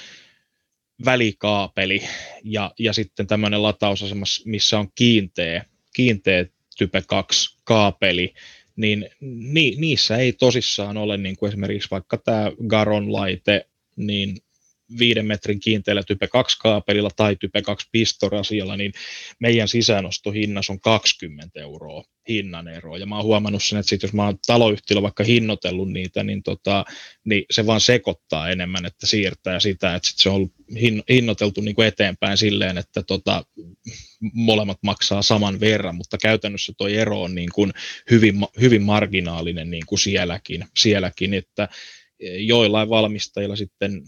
S1: välikaapeli ja, ja sitten tämmöinen latausasema, missä on kiinteä, kiinteä Type 2 kaapeli, niin ni, niissä ei tosissaan ole niin kuin esimerkiksi vaikka tämä Garon laite, niin viiden metrin kiinteällä type 2 kaapelilla tai type 2 pistorasialla, niin meidän sisäänostohinnas on 20 euroa hinnan ero. Ja mä oon huomannut sen, että sit jos mä oon taloyhtiöllä vaikka hinnoitellut niitä, niin, tota, niin se vaan sekoittaa enemmän, että siirtää sitä, että sit se on hinnoiteltu niin kuin eteenpäin silleen, että tota, molemmat maksaa saman verran, mutta käytännössä tuo ero on niin kuin hyvin, hyvin marginaalinen niin kuin sielläkin, sielläkin, että joillain valmistajilla sitten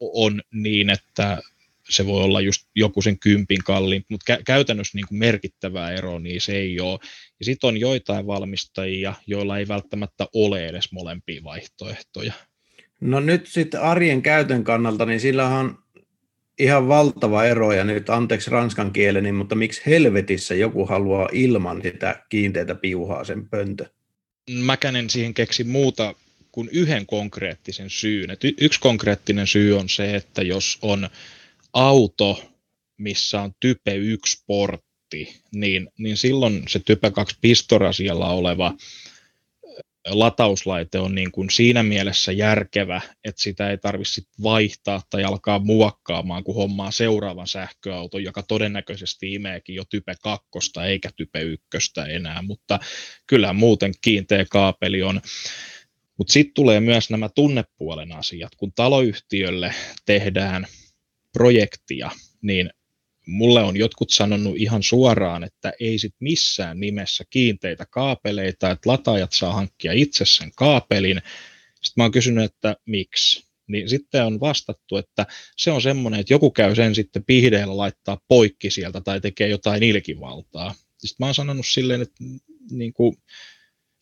S1: on niin, että se voi olla just joku sen kympin kalliin, mutta kä- käytännössä niin kuin merkittävää eroa niin se ei ole. Ja sitten on joitain valmistajia, joilla ei välttämättä ole edes molempia vaihtoehtoja.
S3: No nyt sitten arjen käytön kannalta, niin sillä on ihan valtava ero, ja nyt anteeksi ranskan kieleni, mutta miksi helvetissä joku haluaa ilman sitä kiinteitä piuhaa sen pöntö?
S1: Mäkään en siihen keksi muuta kuin yhden konkreettisen syyn. Et yksi konkreettinen syy on se, että jos on auto, missä on type 1 portti, niin, niin silloin se type 2 pistorasialla oleva latauslaite on niin kuin siinä mielessä järkevä, että sitä ei tarvitse vaihtaa tai alkaa muokkaamaan, kun hommaa seuraavan sähköauton, joka todennäköisesti imeekin jo type 2 eikä type 1 enää, mutta kyllä muuten kiinteä kaapeli on. Mutta sitten tulee myös nämä tunnepuolen asiat. Kun taloyhtiölle tehdään projektia, niin mulle on jotkut sanonut ihan suoraan, että ei sit missään nimessä kiinteitä kaapeleita, että lataajat saa hankkia itse sen kaapelin. Sitten mä oon kysynyt, että miksi. Niin sitten on vastattu, että se on semmoinen, että joku käy sen sitten pihdeellä laittaa poikki sieltä tai tekee jotain ilkivaltaa. Sitten mä oon sanonut silleen, että niin, kuin,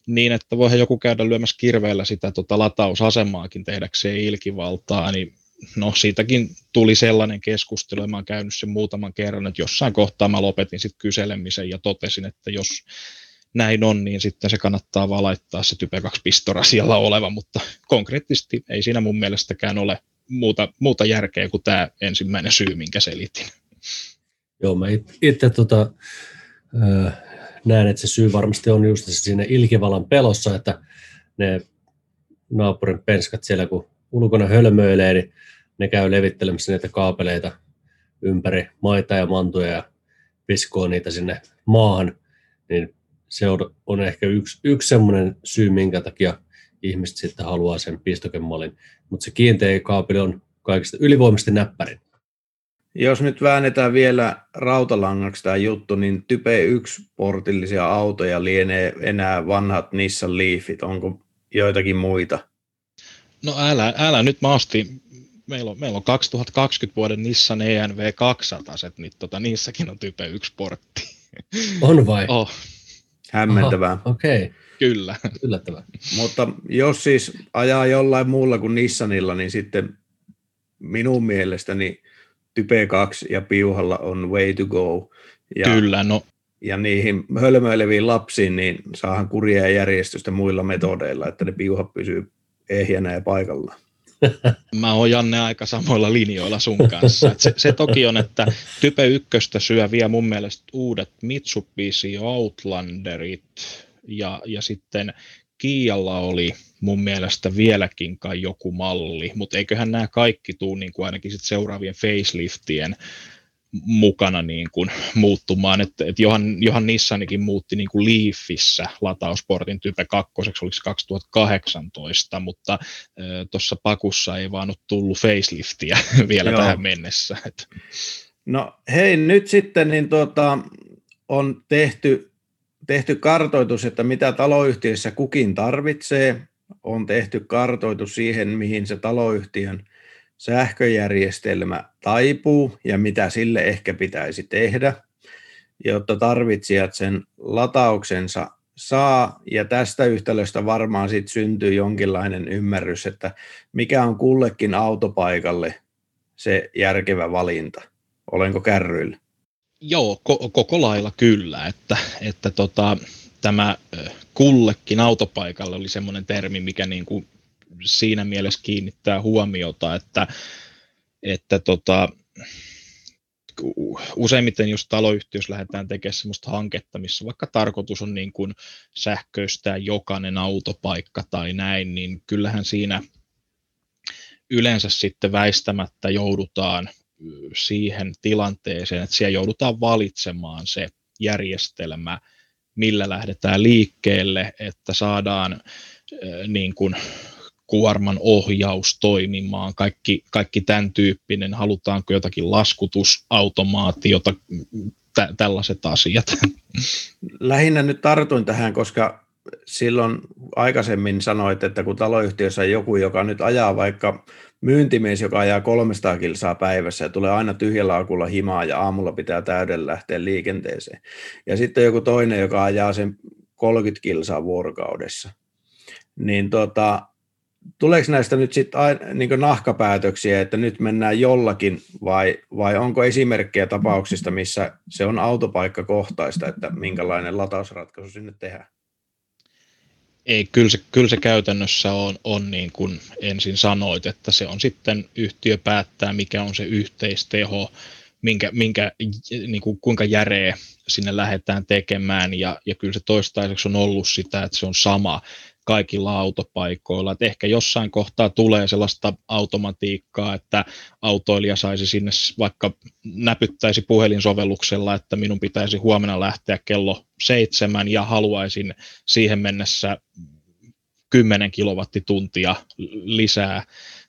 S1: niin että voihan joku käydä lyömässä kirveellä sitä tota latausasemaakin tehdäkseen ilkivaltaa, niin no siitäkin tuli sellainen keskustelu, ja mä oon käynyt sen muutaman kerran, että jossain kohtaa mä lopetin sitten kyselemisen ja totesin, että jos näin on, niin sitten se kannattaa vaan laittaa se type 2 pistorasialla oleva, mutta konkreettisesti ei siinä mun mielestäkään ole muuta, muuta järkeä kuin tämä ensimmäinen syy, minkä selitin.
S2: Joo, mä itse tota, näen, että se syy varmasti on just siinä ilkivalan pelossa, että ne naapurin penskat siellä, kun ulkona hölmöilee, niin ne käy levittelemässä niitä kaapeleita ympäri maita ja mantuja ja viskoo niitä sinne maahan, niin se on, on ehkä yksi, yksi semmoinen syy, minkä takia ihmiset sitten haluaa sen pistokemallin. Mutta se kiinteä kaapeli on kaikista ylivoimaisesti näppärin.
S3: Jos nyt väännetään vielä rautalangaksi tämä juttu, niin Type 1-portillisia autoja lienee enää vanhat Nissan Leafit. Onko joitakin muita?
S1: No älä, älä nyt maasti. Meillä on, meillä on 2020 vuoden Nissan ENV 200, niin tota, niissäkin on Type 1 portti.
S2: On vai?
S1: Oh.
S3: Hämmentävää.
S2: Okei. Okay.
S1: Kyllä.
S2: Yllättävää.
S3: Mutta jos siis ajaa jollain muulla kuin Nissanilla, niin sitten minun mielestäni Type 2 ja piuhalla on way to go. Ja,
S1: Kyllä, no.
S3: Ja niihin hölmöileviin lapsiin, niin saahan kuria ja järjestystä muilla metodeilla, että ne piuhat pysyy ehjänä ja paikalla.
S1: Mä oon Janne aika samoilla linjoilla sun kanssa. se, se toki on, että Type 1 syö vielä mun mielestä uudet Mitsubishi Outlanderit ja, ja sitten Kialla oli mun mielestä vieläkin kai joku malli, mutta eiköhän nämä kaikki tuu niin kuin ainakin sit seuraavien faceliftien mukana niin kuin muuttumaan, että et Johan, Johan Nissanikin muutti niin kuin Leafissä latausportin Type 2, oliko 2018, mutta tuossa pakussa ei vaan ole tullut faceliftiä vielä Joo. tähän mennessä. Et.
S3: No hei, nyt sitten niin tuota, on tehty, tehty kartoitus, että mitä taloyhtiössä kukin tarvitsee, on tehty kartoitus siihen, mihin se taloyhtiön sähköjärjestelmä taipuu ja mitä sille ehkä pitäisi tehdä, jotta tarvitsijat sen latauksensa saa, ja tästä yhtälöstä varmaan sitten syntyy jonkinlainen ymmärrys, että mikä on kullekin autopaikalle se järkevä valinta. Olenko kärryillä?
S1: Joo, ko- koko lailla kyllä, että, että tota, tämä kullekin autopaikalle oli semmoinen termi, mikä niin kuin siinä mielessä kiinnittää huomiota, että, että tota, useimmiten jos taloyhtiössä lähdetään tekemään sellaista hanketta, missä vaikka tarkoitus on niin kuin sähköistää jokainen autopaikka tai näin, niin kyllähän siinä yleensä sitten väistämättä joudutaan siihen tilanteeseen, että siellä joudutaan valitsemaan se järjestelmä, millä lähdetään liikkeelle, että saadaan niin kuin kuorman ohjaus toimimaan, kaikki, kaikki tämän tyyppinen, halutaanko jotakin laskutusautomaatiota, tä, tällaiset asiat.
S3: Lähinnä nyt tartuin tähän, koska silloin aikaisemmin sanoit, että kun taloyhtiössä on joku, joka nyt ajaa vaikka myyntimies, joka ajaa 300 kilsaa päivässä ja tulee aina tyhjällä akulla himaa ja aamulla pitää täydellä lähteä liikenteeseen. Ja sitten joku toinen, joka ajaa sen 30 kilsaa vuorokaudessa. Niin tota, tuleeko näistä nyt sitten niin nahkapäätöksiä, että nyt mennään jollakin, vai, vai onko esimerkkejä tapauksista, missä se on autopaikkakohtaista, että minkälainen latausratkaisu sinne tehdään?
S1: Ei, kyllä se, kyllä se käytännössä on, on niin kuin ensin sanoit, että se on sitten yhtiö päättää, mikä on se yhteisteho, minkä, minkä, niin kuin, kuinka järeä sinne lähdetään tekemään, ja, ja kyllä se toistaiseksi on ollut sitä, että se on sama kaikilla autopaikoilla. Et ehkä jossain kohtaa tulee sellaista automatiikkaa, että autoilija saisi sinne vaikka näpyttäisi puhelinsovelluksella, että minun pitäisi huomenna lähteä kello seitsemän ja haluaisin siihen mennessä 10 kilowattituntia lisää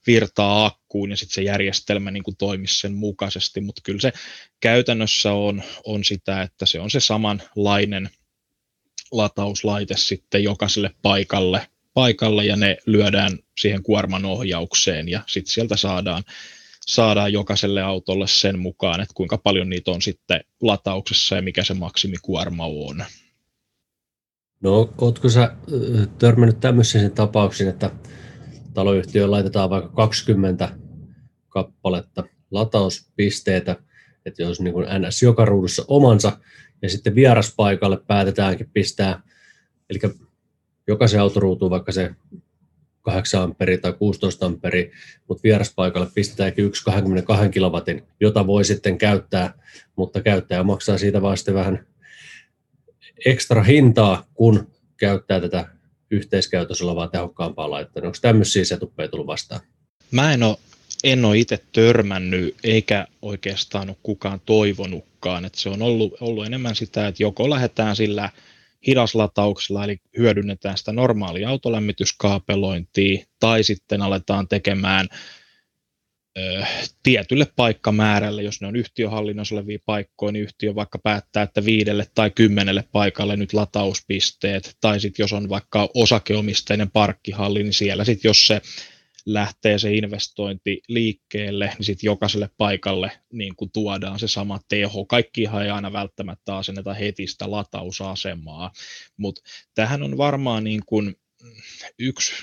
S1: virtaa akkuun ja sitten se järjestelmä niin kuin toimisi sen mukaisesti, mutta kyllä se käytännössä on, on sitä, että se on se samanlainen latauslaite sitten jokaiselle paikalle, paikalle ja ne lyödään siihen kuorman ohjaukseen ja sitten sieltä saadaan, saadaan jokaiselle autolle sen mukaan, että kuinka paljon niitä on sitten latauksessa ja mikä se maksimikuorma on.
S2: No, ootko sä törmännyt tämmöisiin tapauksiin, että taloyhtiöön laitetaan vaikka 20 kappaletta latauspisteitä, että jos niin NS joka ruudussa omansa, ja sitten vieraspaikalle päätetäänkin pistää, eli jokaisen autoruutuun vaikka se 8 amperi tai 16 amperi, mutta vieraspaikalle pistetäänkin yksi 22 kilowatin, jota voi sitten käyttää, mutta käyttäjä maksaa siitä vaan sitten vähän ekstra hintaa, kun käyttää tätä yhteiskäytössä olevaa tehokkaampaa laitetta. Onko tämmöisiä setuppeja tullut vastaan?
S1: Mä en ole, en ole itse törmännyt, eikä oikeastaan ole kukaan toivonutkaan. Että se on ollut, ollut enemmän sitä, että joko lähdetään sillä hidaslatauksella, eli hyödynnetään sitä normaalia autolämmityskaapelointia, tai sitten aletaan tekemään tietylle paikkamäärälle, jos ne on yhtiöhallinnossa olevia paikkoja, niin yhtiö vaikka päättää, että viidelle tai kymmenelle paikalle nyt latauspisteet, tai sitten jos on vaikka osakeomisteinen parkkihalli, niin siellä sitten jos se lähtee se investointi liikkeelle, niin sitten jokaiselle paikalle niin kuin tuodaan se sama teho. Kaikkihan ei aina välttämättä asenneta heti sitä latausasemaa, mutta tähän on varmaan niin kuin yksi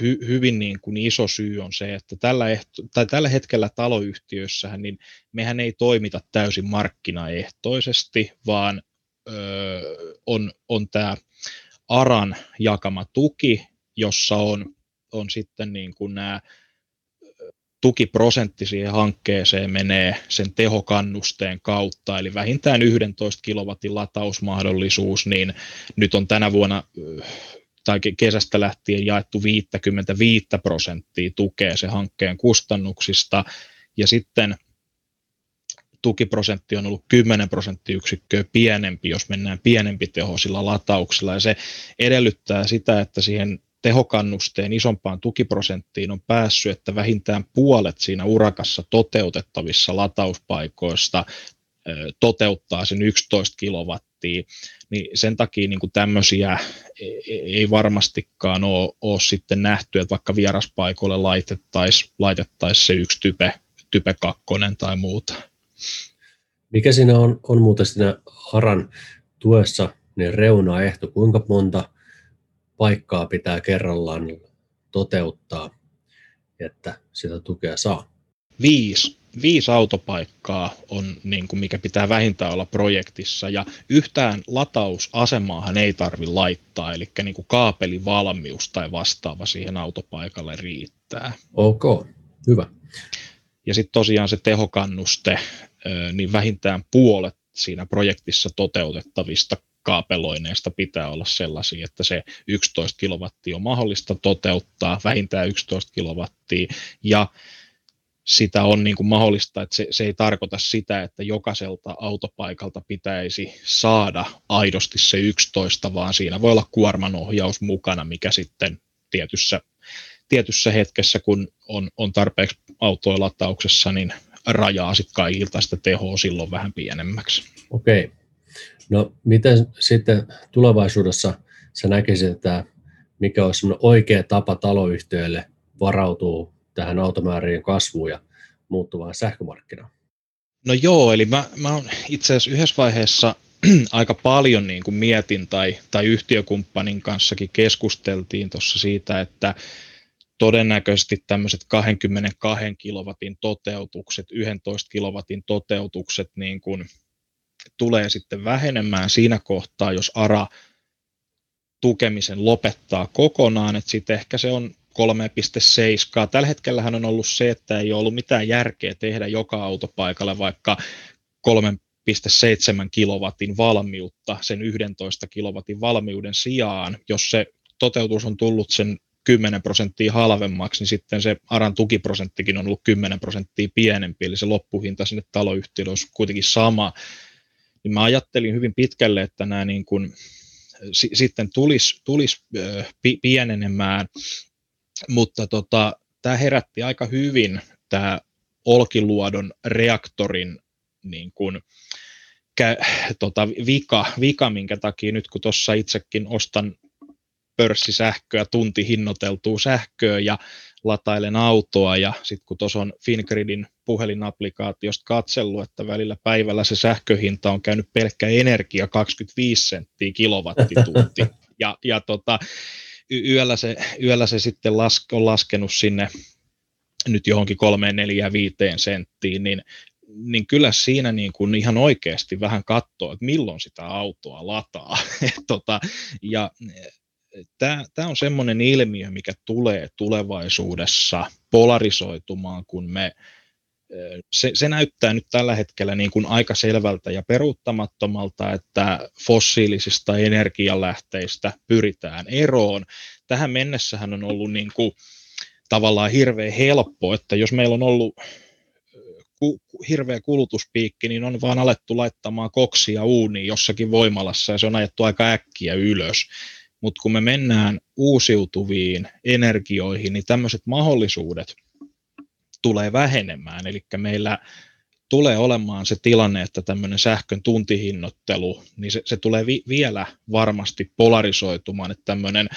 S1: hy, hyvin niin kuin iso syy on se, että tällä, ehto, tai tällä hetkellä taloyhtiöissähän niin mehän ei toimita täysin markkinaehtoisesti, vaan ö, on, on tämä ARAN jakama tuki, jossa on, on sitten niin kuin nämä tukiprosentti siihen hankkeeseen menee sen tehokannusteen kautta, eli vähintään 11 kilowatin latausmahdollisuus, niin nyt on tänä vuonna tai kesästä lähtien jaettu 55 prosenttia tukea se hankkeen kustannuksista, ja sitten tukiprosentti on ollut 10 prosenttiyksikköä pienempi, jos mennään pienempi tehoisilla latauksilla, ja se edellyttää sitä, että siihen tehokannusteen isompaan tukiprosenttiin on päässyt, että vähintään puolet siinä urakassa toteutettavissa latauspaikoista toteuttaa sen 11 kilowattia, niin sen takia niin kuin tämmöisiä e, e, ei varmastikaan ole, ole sitten nähty, että vaikka vieraspaikoille laitettaisiin laitettais se yksi type, type kakkonen tai muuta.
S2: Mikä siinä on, on muuten siinä Haran tuessa niin reunaehto, kuinka monta paikkaa pitää kerrallaan toteuttaa, että sitä tukea saa?
S1: Viisi viisi autopaikkaa on, niin kuin mikä pitää vähintään olla projektissa, ja yhtään latausasemaahan ei tarvi laittaa, eli niin kuin kaapelivalmius tai vastaava siihen autopaikalle riittää.
S2: Ok, hyvä.
S1: Ja sitten tosiaan se tehokannuste, niin vähintään puolet siinä projektissa toteutettavista kaapeloineista pitää olla sellaisia, että se 11 kilowattia on mahdollista toteuttaa, vähintään 11 kilowattia, ja sitä on niin kuin mahdollista, että se, se ei tarkoita sitä, että jokaiselta autopaikalta pitäisi saada aidosti se 11, vaan siinä voi olla kuormanohjaus mukana, mikä sitten tietyssä, tietyssä hetkessä, kun on, on tarpeeksi autoja latauksessa, niin rajaa sitten kaikilta sitä tehoa silloin vähän pienemmäksi.
S2: Okei. No miten sitten tulevaisuudessa sä näkisit, että mikä olisi oikea tapa taloyhtiöille varautua tähän automäärien kasvuun ja muuttuvaan sähkömarkkinaan?
S1: No joo, eli mä, mä itse asiassa yhdessä vaiheessa aika paljon niin kuin mietin tai, tai yhtiökumppanin kanssakin keskusteltiin tuossa siitä, että todennäköisesti tämmöiset 22 kilowatin toteutukset, 11 kilowatin toteutukset niin kuin tulee sitten vähenemään siinä kohtaa, jos ARA tukemisen lopettaa kokonaan, että sitten ehkä se on 3.7. Tällä hetkellä on ollut se, että ei ole ollut mitään järkeä tehdä joka autopaikalle vaikka 3,7 kilowatin valmiutta sen 11 kilowatin valmiuden sijaan, jos se toteutus on tullut sen 10 prosenttia halvemmaksi, niin sitten se ARAN tukiprosenttikin on ollut 10 prosenttia pienempi, eli se loppuhinta sinne taloyhtiölle olisi kuitenkin sama. Niin mä ajattelin hyvin pitkälle, että nämä niin kuin, s- sitten tulisi, tulisi äh, pienenemään. Mutta tota, tämä herätti aika hyvin tämä Olkiluodon reaktorin niin kuin, kä, tota, vika, vika, minkä takia nyt kun tuossa itsekin ostan pörssisähköä, tunti hinnoiteltua sähköä ja latailen autoa ja sitten kun tuossa on Fingridin puhelinapplikaatiosta katsellut, että välillä päivällä se sähköhinta on käynyt pelkkä energia 25 senttiä kilowattitunti ja, ja tota, yöllä se, yöllä se sitten las, on laskenut sinne nyt johonkin kolmeen, neljään, viiteen senttiin, niin, niin kyllä siinä niin kuin ihan oikeasti vähän katsoo, että milloin sitä autoa lataa. tota, ja tämä on semmoinen ilmiö, mikä tulee tulevaisuudessa polarisoitumaan, kun me se, se näyttää nyt tällä hetkellä niin kuin aika selvältä ja peruuttamattomalta, että fossiilisista energialähteistä pyritään eroon. Tähän mennessähän on ollut niin kuin tavallaan hirveän helppo, että jos meillä on ollut ku, hirveä kulutuspiikki, niin on vaan alettu laittamaan koksia uuniin jossakin voimalassa ja se on ajettu aika äkkiä ylös. Mutta kun me mennään uusiutuviin energioihin, niin tämmöiset mahdollisuudet – tulee vähenemään, eli meillä tulee olemaan se tilanne, että tämmöinen sähkön tuntihinnoittelu, niin se, se tulee vi, vielä varmasti polarisoitumaan, että tämmöinen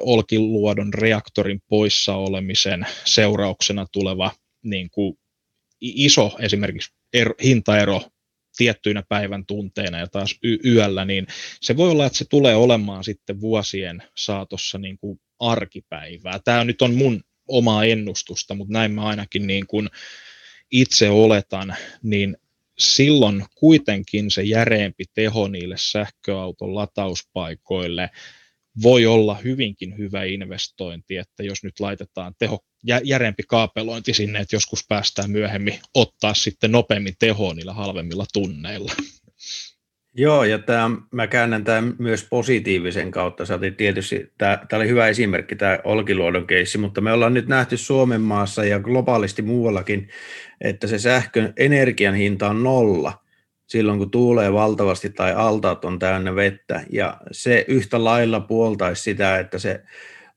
S1: Olkiluodon reaktorin poissa olemisen seurauksena tuleva niin kuin iso esimerkiksi er, hintaero tiettyinä päivän tunteina ja taas y- yöllä, niin se voi olla, että se tulee olemaan sitten vuosien saatossa niin kuin arkipäivää. Tämä nyt on mun omaa ennustusta, mutta näin mä ainakin niin kuin itse oletan, niin silloin kuitenkin se järeempi teho niille sähköauton latauspaikoille voi olla hyvinkin hyvä investointi, että jos nyt laitetaan teho, järeempi kaapelointi sinne, että joskus päästään myöhemmin ottaa sitten nopeammin tehoa niillä halvemmilla tunneilla.
S3: Joo, ja tämä, mä käännän tämän myös positiivisen kautta. Sä tietysti, tämä, oli hyvä esimerkki, tämä Olkiluodon keissi, mutta me ollaan nyt nähty Suomen maassa ja globaalisti muuallakin, että se sähkön energian hinta on nolla silloin, kun tuulee valtavasti tai altaat on täynnä vettä. Ja se yhtä lailla puoltaisi sitä, että se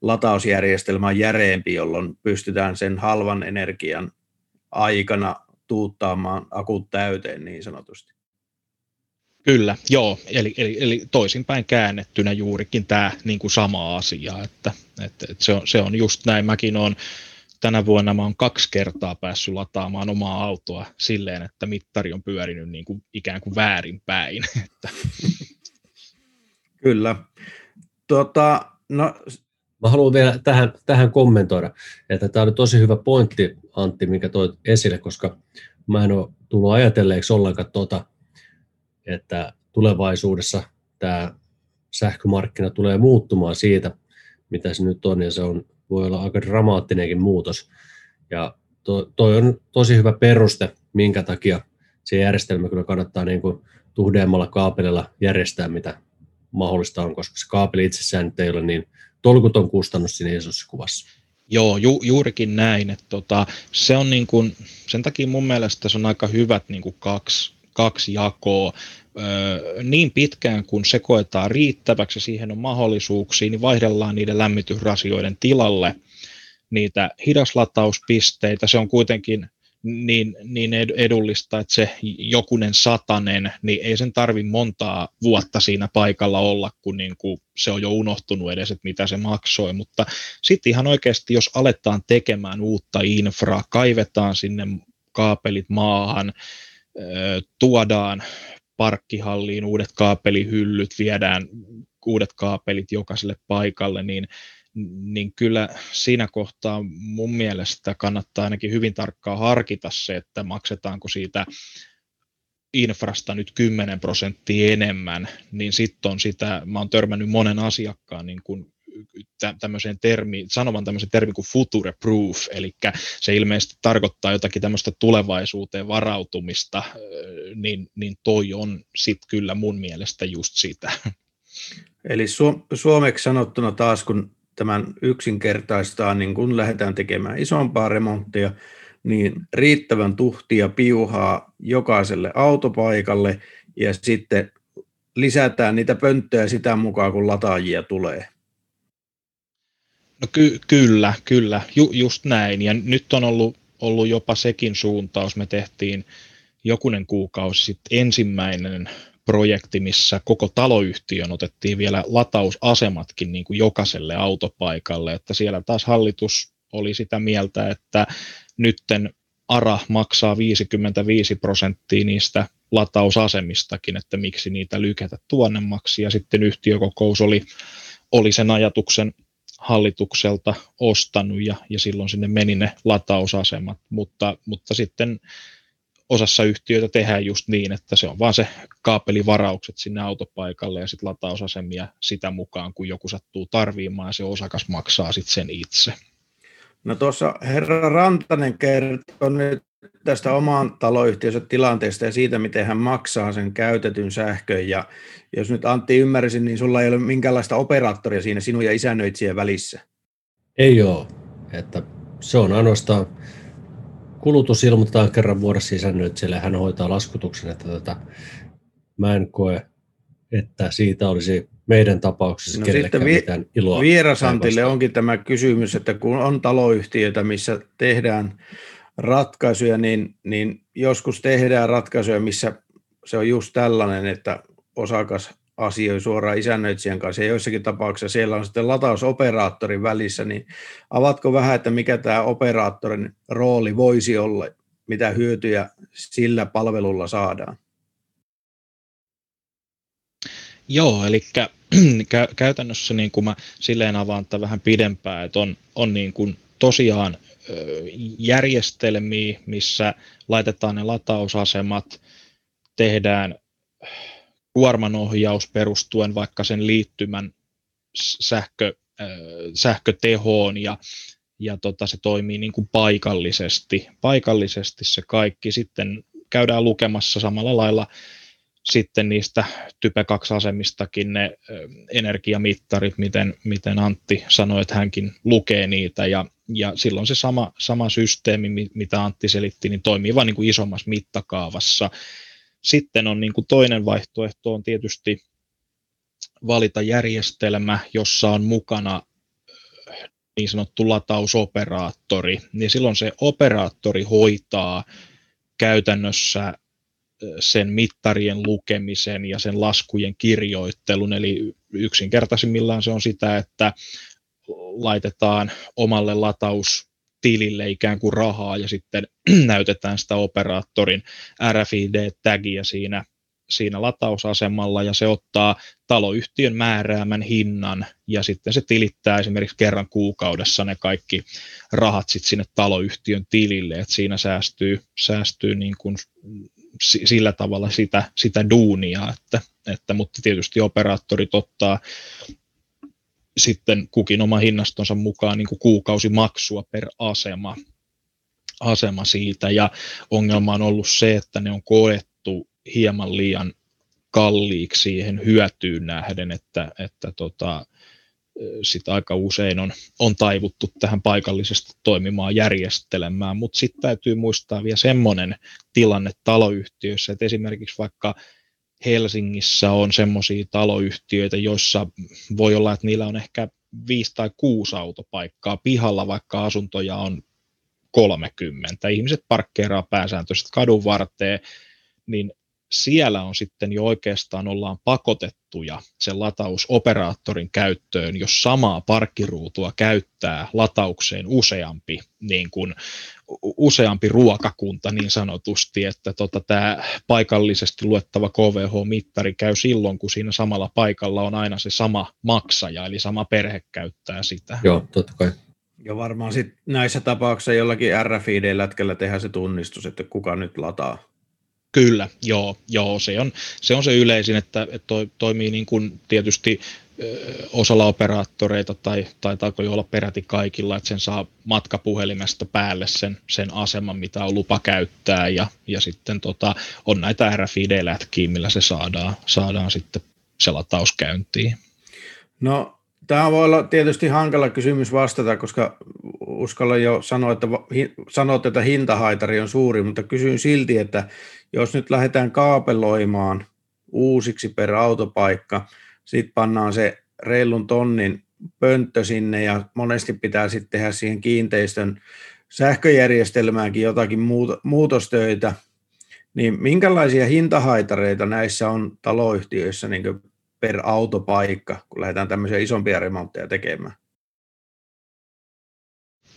S3: latausjärjestelmä on järeempi, jolloin pystytään sen halvan energian aikana tuuttaamaan akut täyteen niin sanotusti.
S1: Kyllä, joo, eli, eli, eli toisinpäin käännettynä juurikin tämä niin kuin sama asia, että, että, että se, on, se on just näin, mäkin olen tänä vuonna mä oon kaksi kertaa päässyt lataamaan omaa autoa silleen, että mittari on pyörinyt niin kuin ikään kuin väärinpäin.
S3: Kyllä. Tota, no...
S2: Mä haluan vielä tähän, tähän kommentoida, että tämä oli tosi hyvä pointti, Antti, minkä toit esille, koska mä en ole tullut ajatelleeksi ollenkaan tuota, että tulevaisuudessa tämä sähkömarkkina tulee muuttumaan siitä, mitä se nyt on, ja se on, voi olla aika dramaattinenkin muutos. Ja to, toi on tosi hyvä peruste, minkä takia se järjestelmä kyllä kannattaa niin kuin tuhdeemmalla kaapelilla järjestää, mitä mahdollista on, koska se kaapeli itsessään ei ole niin tolkuton kustannus siinä isossa kuvassa.
S1: Joo, ju, juurikin näin. Että tota, se on niin kuin, sen takia mun mielestä se on aika hyvät niin kuin kaksi, kaksi jakoa. Öö, niin pitkään kun se koetaan riittäväksi siihen on mahdollisuuksia, niin vaihdellaan niiden lämmitysrasioiden tilalle niitä hidaslatauspisteitä. Se on kuitenkin niin, niin edullista, että se jokunen satanen, niin ei sen tarvi montaa vuotta siinä paikalla olla, kun niin kuin se on jo unohtunut edes, että mitä se maksoi. Mutta sitten ihan oikeasti, jos aletaan tekemään uutta infraa, kaivetaan sinne kaapelit maahan, tuodaan parkkihalliin uudet kaapelihyllyt, viedään uudet kaapelit jokaiselle paikalle, niin niin kyllä siinä kohtaa mun mielestä kannattaa ainakin hyvin tarkkaan harkita se, että maksetaanko siitä infrasta nyt 10 prosenttia enemmän, niin sitten on sitä, mä oon törmännyt monen asiakkaan niin kuin tämmöiseen termi, sanovan tämmöisen termin kuin future proof, eli se ilmeisesti tarkoittaa jotakin tämmöistä tulevaisuuteen varautumista, niin, niin toi on sitten kyllä mun mielestä just sitä.
S3: Eli su- suomeksi sanottuna taas, kun tämän yksinkertaistaa, niin kun lähdetään tekemään isompaa remonttia, niin riittävän tuhtia piuhaa jokaiselle autopaikalle ja sitten lisätään niitä pönttöjä sitä mukaan, kun lataajia tulee.
S1: No ky- kyllä, kyllä, Ju- just näin. Ja nyt on ollut, ollut jopa sekin suuntaus. Me tehtiin jokunen kuukausi sitten ensimmäinen projekti, missä koko taloyhtiön otettiin vielä latausasematkin niin kuin jokaiselle autopaikalle, että siellä taas hallitus oli sitä mieltä, että nytten ARA maksaa 55 prosenttia niistä latausasemistakin, että miksi niitä lykätä tuonnemmaksi, ja sitten yhtiökokous oli, oli sen ajatuksen hallitukselta ostanut, ja, ja silloin sinne meni ne latausasemat, mutta, mutta sitten osassa yhtiöitä tehdään just niin, että se on vaan se kaapelivaraukset sinne autopaikalle ja sitten latausasemia sitä mukaan, kun joku sattuu tarviimaan ja se osakas maksaa sitten sen itse.
S3: No tuossa herra Rantanen kertoo nyt tästä oman taloyhtiönsä tilanteesta ja siitä, miten hän maksaa sen käytetyn sähkön. Ja jos nyt Antti ymmärsin, niin sulla ei ole minkäänlaista operaattoria siinä sinun ja isännöitsijän välissä.
S2: Ei ole. Että se on ainoastaan kulutus ilmoitetaan kerran vuodessa isännöitsijälle, hän hoitaa laskutuksen, että tota, mä en koe, että siitä olisi meidän tapauksessa no kenellekään vi- mitään iloa.
S3: Vierasantille onkin tämä kysymys, että kun on taloyhtiöitä, missä tehdään ratkaisuja, niin, niin joskus tehdään ratkaisuja, missä se on just tällainen, että osakas asioi suoraan isännöitsijän kanssa ja joissakin tapauksissa siellä on sitten latausoperaattorin välissä, niin avatko vähän, että mikä tämä operaattorin rooli voisi olla, mitä hyötyjä sillä palvelulla saadaan?
S1: Joo, eli käytännössä niin kuin mä silleen avaan tätä vähän pidempään, että on, on niin kuin tosiaan järjestelmiä, missä laitetaan ne latausasemat, tehdään kuormanohjaus perustuen vaikka sen liittymän sähkö, äh, sähkötehoon ja, ja tota, se toimii niin kuin paikallisesti, paikallisesti se kaikki. Sitten käydään lukemassa samalla lailla sitten niistä Type 2-asemistakin ne äh, energiamittarit, miten, miten Antti sanoi, että hänkin lukee niitä ja, ja silloin se sama, sama systeemi, mitä Antti selitti, niin toimii vain niin kuin isommassa mittakaavassa. Sitten on niin kuin toinen vaihtoehto on tietysti valita järjestelmä, jossa on mukana äh, niin sanottu latausoperaattori, niin silloin se operaattori hoitaa käytännössä äh, sen mittarien lukemisen ja sen laskujen kirjoittelun, eli yksinkertaisimmillaan se on sitä, että laitetaan omalle lataus tilille ikään kuin rahaa ja sitten näytetään sitä operaattorin RFID-tagia siinä, siinä latausasemalla ja se ottaa taloyhtiön määräämän hinnan ja sitten se tilittää esimerkiksi kerran kuukaudessa ne kaikki rahat sitten sinne taloyhtiön tilille, että siinä säästyy, säästyy niin kuin sillä tavalla sitä, sitä duunia, että, että, mutta tietysti operaattorit ottaa sitten kukin oma hinnastonsa mukaan niin kuin kuukausimaksua per asema. asema siitä ja ongelma on ollut se, että ne on koettu hieman liian kalliiksi siihen hyötyyn nähden, että, että tota, sit aika usein on, on taivuttu tähän paikallisesti toimimaan järjestelemään, mutta sitten täytyy muistaa vielä semmoinen tilanne taloyhtiöissä, että esimerkiksi vaikka Helsingissä on semmoisia taloyhtiöitä, joissa voi olla, että niillä on ehkä viisi tai kuusi autopaikkaa pihalla, vaikka asuntoja on 30. Ihmiset parkkeeraa pääsääntöisesti kadun varteen, niin siellä on sitten jo oikeastaan ollaan pakotettuja sen latausoperaattorin käyttöön, jos samaa parkkiruutua käyttää lataukseen useampi, niin kuin, useampi ruokakunta niin sanotusti, että tota, tämä paikallisesti luettava KVH-mittari käy silloin, kun siinä samalla paikalla on aina se sama maksaja, eli sama perhe käyttää sitä.
S2: Joo, totta kai.
S3: Ja varmaan sit näissä tapauksissa jollakin RFID-lätkällä tehdään se tunnistus, että kuka nyt lataa.
S1: Kyllä, joo, joo se, on, se on se yleisin, että, että toi, toimii niin kuin tietysti osalla operaattoreita tai taitaako jo olla peräti kaikilla, että sen saa matkapuhelimesta päälle sen, sen aseman, mitä on lupa käyttää ja, ja sitten tota, on näitä RFID-lätkiä, millä se saadaan, saadaan sitten se lataus käyntiin.
S3: No Tämä voi olla tietysti hankala kysymys vastata, koska uskallan jo sanoa, että, sanot, että hintahaitari on suuri, mutta kysyn silti, että jos nyt lähdetään kaapeloimaan uusiksi per autopaikka, sitten pannaan se reilun tonnin pönttö sinne ja monesti pitää sitten tehdä siihen kiinteistön sähköjärjestelmäänkin jotakin muutostöitä, niin minkälaisia hintahaitareita näissä on taloyhtiöissä niin per autopaikka, kun lähdetään tämmöisiä isompia remontteja tekemään?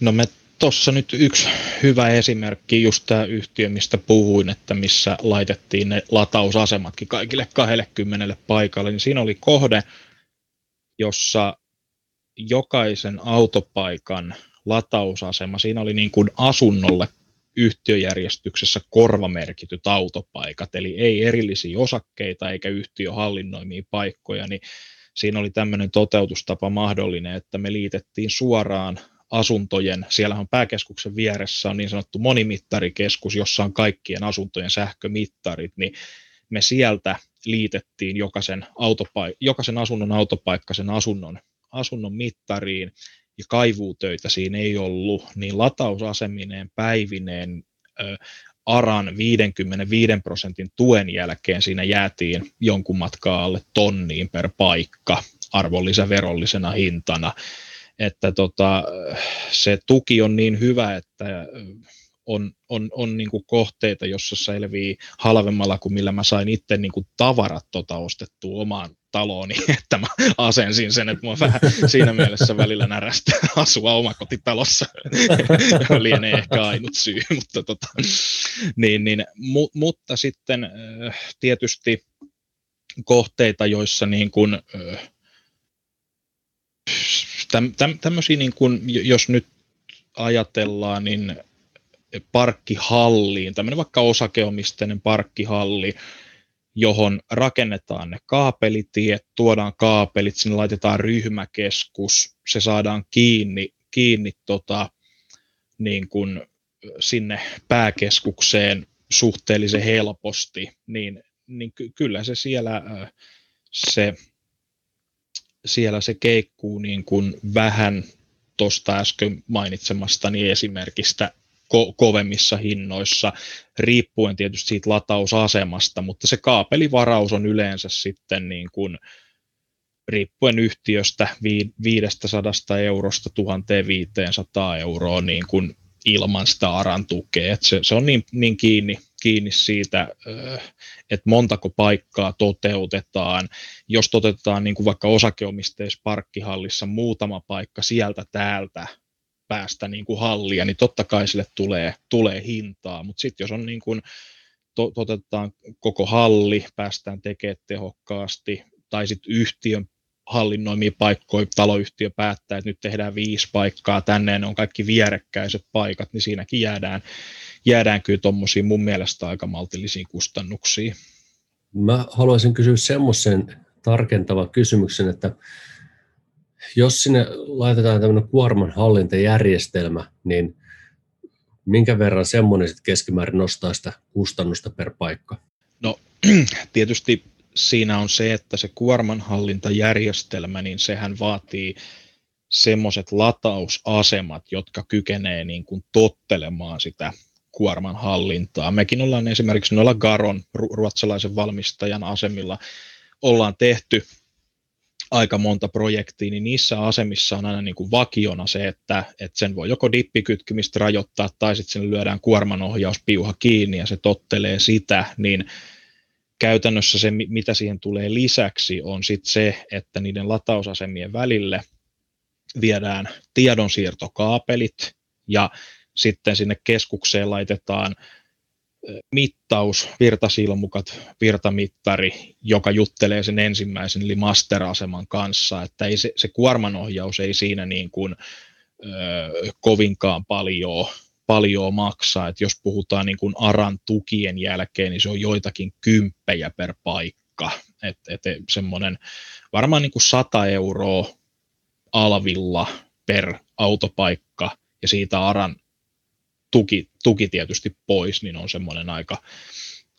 S1: No me tuossa nyt yksi hyvä esimerkki, just tämä yhtiö, mistä puhuin, että missä laitettiin ne latausasematkin kaikille 20 paikalle, niin siinä oli kohde, jossa jokaisen autopaikan latausasema, siinä oli niin kuin asunnolle yhtiöjärjestyksessä korvamerkityt autopaikat, eli ei erillisiä osakkeita eikä yhtiöhallinnoimia paikkoja, niin siinä oli tämmöinen toteutustapa mahdollinen, että me liitettiin suoraan asuntojen, siellä on pääkeskuksen vieressä on niin sanottu monimittarikeskus, jossa on kaikkien asuntojen sähkömittarit, niin me sieltä liitettiin jokaisen, autopaik- jokaisen asunnon autopaikka sen asunnon, asunnon mittariin, ja kaivuutöitä siinä ei ollut, niin latausasemineen päivineen ARAN 55 prosentin tuen jälkeen siinä jäätiin jonkun matkaa alle tonniin per paikka arvonlisäverollisena hintana. Että tota, se tuki on niin hyvä, että on, on, on niin kuin kohteita, jossa selvii halvemmalla kuin millä mä sain itse niin kuin tavarat tota ostettua omaan talooni, että mä asensin sen, että mua vähän siinä mielessä välillä närästä asua omakotitalossa, lienee ehkä ainut syy, mutta, tota, niin, niin, mu, mutta sitten äh, tietysti kohteita, joissa niin kuin, äh, täm, täm, tämmöisiä, niin kuin, jos nyt ajatellaan, niin parkkihalliin, tämmöinen vaikka osakeomisteinen parkkihalli, johon rakennetaan ne kaapelitiet, tuodaan kaapelit, sinne laitetaan ryhmäkeskus, se saadaan kiinni, kiinni tota, niin kuin sinne pääkeskukseen suhteellisen helposti, niin, niin ky- kyllä se siellä se, siellä se keikkuu niin kuin vähän tuosta äsken mainitsemastani esimerkistä ko- kovemmissa hinnoissa, riippuen tietysti siitä latausasemasta, mutta se kaapelivaraus on yleensä sitten niin kuin, riippuen yhtiöstä 500 eurosta 1500 euroa niin kuin ilman sitä ARAN tukea. Se, se on niin, niin kiinni, kiinni siitä, että montako paikkaa toteutetaan. Jos toteutetaan niin kuin vaikka osakeomisteisessa parkkihallissa muutama paikka sieltä täältä, päästä niin kuin hallia, niin totta kai sille tulee, tulee hintaa, mutta sitten jos on niin kuin, to, toteutetaan koko halli, päästään tekemään tehokkaasti, tai sitten yhtiön hallinnoimia paikkoja, taloyhtiö päättää, että nyt tehdään viisi paikkaa, tänne ne on kaikki vierekkäiset paikat, niin siinäkin jäädään, jäädään kyllä tuommoisiin mun mielestä aika maltillisiin kustannuksiin.
S2: Mä haluaisin kysyä semmoisen tarkentavan kysymyksen, että jos sinne laitetaan tämmöinen kuorman hallintajärjestelmä, niin minkä verran semmoinen sitten keskimäärin nostaa sitä kustannusta per paikka?
S1: No tietysti siinä on se, että se kuormanhallintajärjestelmä, niin sehän vaatii semmoiset latausasemat, jotka kykenee niin kuin tottelemaan sitä kuorman hallintaa. Mekin ollaan esimerkiksi noilla Garon, ruotsalaisen valmistajan asemilla, ollaan tehty aika monta projektia, niin niissä asemissa on aina niin kuin vakiona se, että, että sen voi joko dippikytkimistä rajoittaa tai sitten sen lyödään kuormanohjauspiuha kiinni ja se tottelee sitä, niin käytännössä se, mitä siihen tulee lisäksi, on sitten se, että niiden latausasemien välille viedään tiedonsiirtokaapelit ja sitten sinne keskukseen laitetaan mittaus, virtasilmukat, virtamittari, joka juttelee sen ensimmäisen eli master-aseman kanssa, että ei se, se kuormanohjaus ei siinä niin kuin, ö, kovinkaan paljon, paljon maksaa, että jos puhutaan niin kuin ARAN tukien jälkeen, niin se on joitakin kymppejä per paikka, että et semmoinen varmaan niin kuin 100 euroa alvilla per autopaikka, ja siitä ARAN tuki, tuki tietysti pois, niin on semmoinen aika,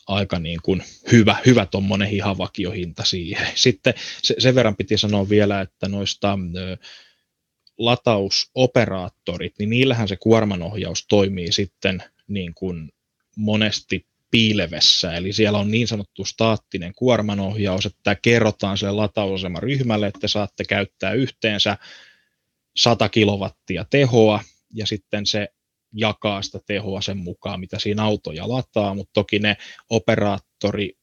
S1: aika niin kuin hyvä, hyvä tuommoinen hihavakiohinta siihen. Sitten se, sen verran piti sanoa vielä, että noista ö, latausoperaattorit, niin niillähän se kuormanohjaus toimii sitten niin kuin monesti piilevessä, eli siellä on niin sanottu staattinen kuormanohjaus, että kerrotaan sille latausaseman ryhmälle, että saatte käyttää yhteensä 100 kilowattia tehoa, ja sitten se jakaa sitä tehoa sen mukaan, mitä siinä autoja lataa, mutta toki ne operaattori,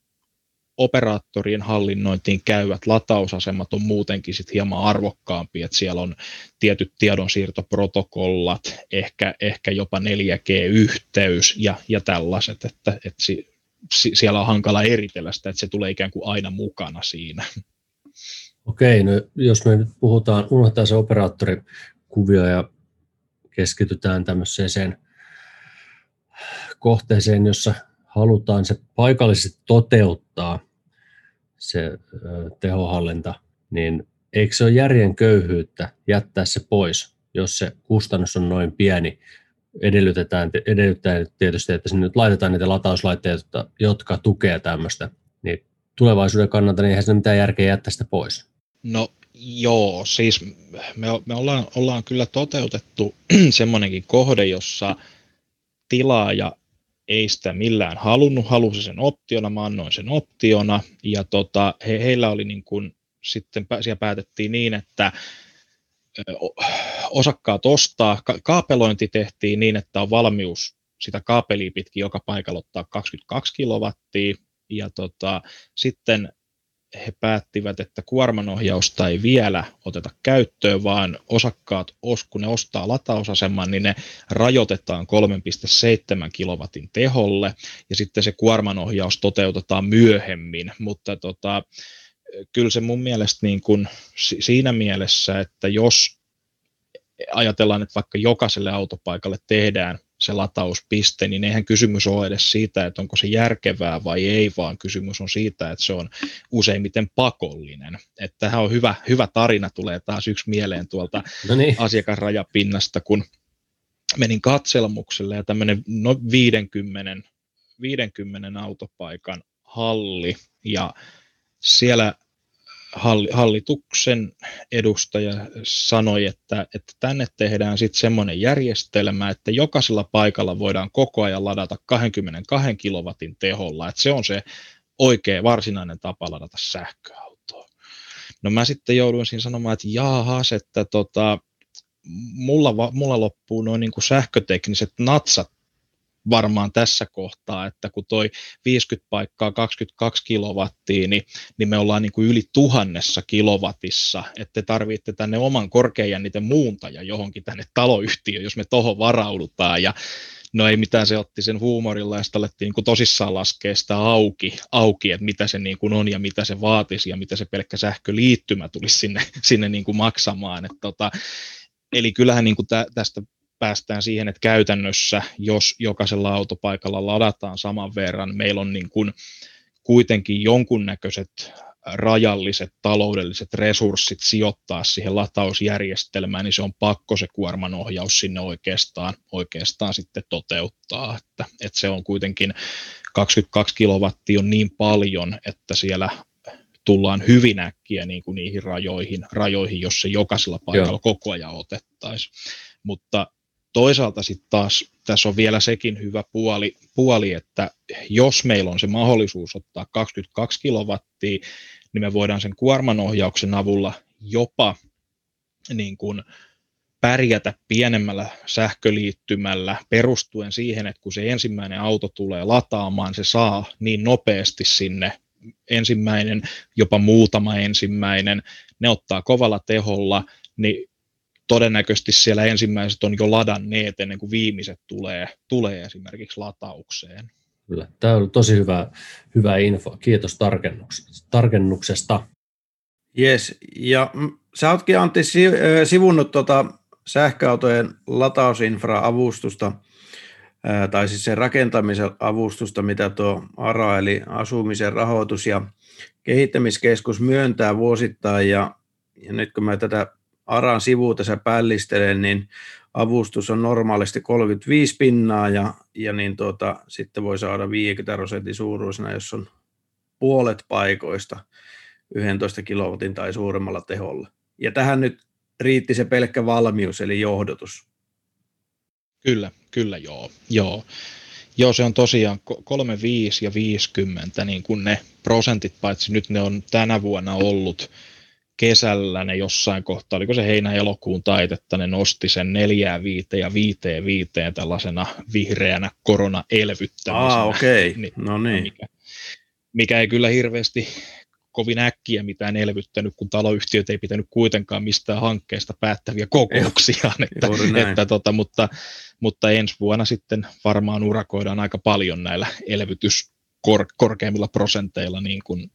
S1: operaattorien hallinnointiin käyvät latausasemat on muutenkin sit hieman arvokkaampia, että siellä on tietyt tiedonsiirtoprotokollat, ehkä, ehkä jopa 4G-yhteys ja, ja tällaiset, että, että si, si, siellä on hankala eritellä sitä, että se tulee ikään kuin aina mukana siinä.
S2: Okei, no jos me nyt puhutaan, unohtaa se operaattorikuvio ja keskitytään tämmöiseen kohteeseen, jossa halutaan se paikallisesti toteuttaa se tehohallinta, niin eikö se ole järjen köyhyyttä jättää se pois, jos se kustannus on noin pieni? Edellytetään, edellytetään tietysti, että sinne nyt laitetaan niitä latauslaitteita, jotka tukevat tämmöistä, niin tulevaisuuden kannalta niin eihän se mitään järkeä jättää sitä pois.
S1: No Joo, siis me, me ollaan, ollaan kyllä toteutettu semmoinenkin kohde, jossa tilaaja ei sitä millään halunnut, halusi sen optiona, mä annoin sen optiona, ja tota, he, heillä oli niin kuin, sitten siellä päätettiin niin, että osakkaat ostaa, kaapelointi tehtiin niin, että on valmius sitä kaapelia pitkin joka paikalla ottaa 22 kilowattia, ja tota, sitten he päättivät, että kuormanohjausta ei vielä oteta käyttöön, vaan osakkaat, kun ne ostaa latausaseman, niin ne rajoitetaan 3,7 kilowatin teholle, ja sitten se kuormanohjaus toteutetaan myöhemmin, mutta tota, kyllä se mun mielestä niin kuin siinä mielessä, että jos ajatellaan, että vaikka jokaiselle autopaikalle tehdään se latauspiste, niin eihän kysymys ole edes siitä, että onko se järkevää vai ei, vaan kysymys on siitä, että se on useimmiten pakollinen. Että tähän on hyvä, hyvä tarina, tulee taas yksi mieleen tuolta no niin. asiakasrajapinnasta, kun menin katselmukselle ja tämmöinen no 50, 50 autopaikan halli ja siellä hallituksen edustaja sanoi, että, että tänne tehdään sitten semmoinen järjestelmä, että jokaisella paikalla voidaan koko ajan ladata 22 kilowatin teholla, että se on se oikea varsinainen tapa ladata sähköautoa. No mä sitten jouduin siinä sanomaan, että jaahas, että tota, mulla, mulla loppuu noin niin sähkötekniset natsat varmaan tässä kohtaa, että kun toi 50 paikkaa 22 kilowattia, niin, niin me ollaan niin kuin yli tuhannessa kilowatissa, että te tarvitte tänne oman korkeajänniten muuntaja johonkin tänne taloyhtiöön, jos me tohon varaudutaan, ja no ei mitään, se otti sen huumorilla ja sitten alettiin niin kuin tosissaan laskea sitä auki, auki, että mitä se niin kuin on ja mitä se vaatisi ja mitä se pelkkä sähköliittymä tulisi sinne, sinne niin kuin maksamaan. Että tota, eli kyllähän niin kuin tä, tästä päästään siihen, että käytännössä, jos jokaisella autopaikalla ladataan saman verran, meillä on niin kuin kuitenkin jonkunnäköiset rajalliset taloudelliset resurssit sijoittaa siihen latausjärjestelmään, niin se on pakko se kuormanohjaus sinne oikeastaan, oikeastaan sitten toteuttaa. Että, että se on kuitenkin 22 kilowattia on niin paljon, että siellä tullaan hyvin äkkiä niin kuin niihin rajoihin, rajoihin, jos se jokaisella paikalla Joo. koko ajan otettaisiin. Mutta toisaalta sitten taas tässä on vielä sekin hyvä puoli, puoli, että jos meillä on se mahdollisuus ottaa 22 kilowattia, niin me voidaan sen kuormanohjauksen avulla jopa niin kuin pärjätä pienemmällä sähköliittymällä perustuen siihen, että kun se ensimmäinen auto tulee lataamaan, se saa niin nopeasti sinne ensimmäinen, jopa muutama ensimmäinen, ne ottaa kovalla teholla, niin todennäköisesti siellä ensimmäiset on jo ladanneet ennen kuin viimeiset tulee, tulee esimerkiksi lataukseen.
S2: Kyllä. Tämä on tosi hyvä, hyvä info. Kiitos tarkennuksesta.
S3: Yes. Ja sä ootkin Antti sivunnut tuota sähköautojen latausinfra-avustusta, tai siis sen rakentamisen avustusta, mitä tuo ARA, eli asumisen rahoitus- ja kehittämiskeskus myöntää vuosittain, ja, ja nyt kun mä tätä ARAn sivuun tässä pällistelen, niin avustus on normaalisti 35 pinnaa ja, ja niin tuota, sitten voi saada 50 prosentin suuruisena, jos on puolet paikoista 11 kilowatin tai suuremmalla teholla. Ja tähän nyt riitti se pelkkä valmius, eli johdotus.
S1: Kyllä, kyllä joo. joo. Joo, se on tosiaan 35 ja 50, niin kuin ne prosentit, paitsi nyt ne on tänä vuonna ollut kesällä ne jossain kohtaa, oliko se heinä-elokuun taitetta, ne nosti sen neljään viiteen ja viiteen viiteen tällaisena vihreänä koronaelvyttämisenä.
S3: Ah, okei. Okay. Niin, no niin.
S1: Mikä, mikä ei kyllä hirveästi kovin äkkiä mitään elvyttänyt, kun taloyhtiöt ei pitänyt kuitenkaan mistään hankkeesta päättäviä kokouksia. että, että, tota, mutta, mutta ensi vuonna sitten varmaan urakoidaan aika paljon näillä elvytys korkeimmilla prosenteilla niin kuin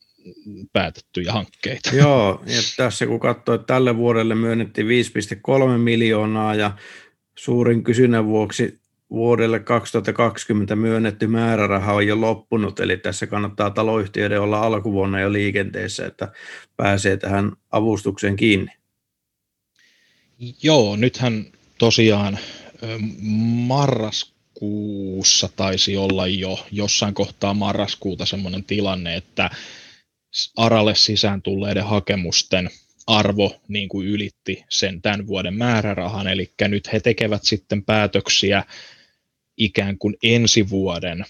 S1: päätettyjä hankkeita.
S3: Joo, ja tässä kun katsoo, että tälle vuodelle myönnettiin 5,3 miljoonaa ja suurin kysynnän vuoksi vuodelle 2020 myönnetty määräraha on jo loppunut, eli tässä kannattaa taloyhtiöiden olla alkuvuonna jo liikenteessä, että pääsee tähän avustukseen kiinni.
S1: Joo, nythän tosiaan marraskuussa taisi olla jo jossain kohtaa marraskuuta semmoinen tilanne, että Aralle sisään tulleiden hakemusten arvo niin kuin ylitti sen tämän vuoden määrärahan, eli nyt he tekevät sitten päätöksiä ikään kuin ensi vuoden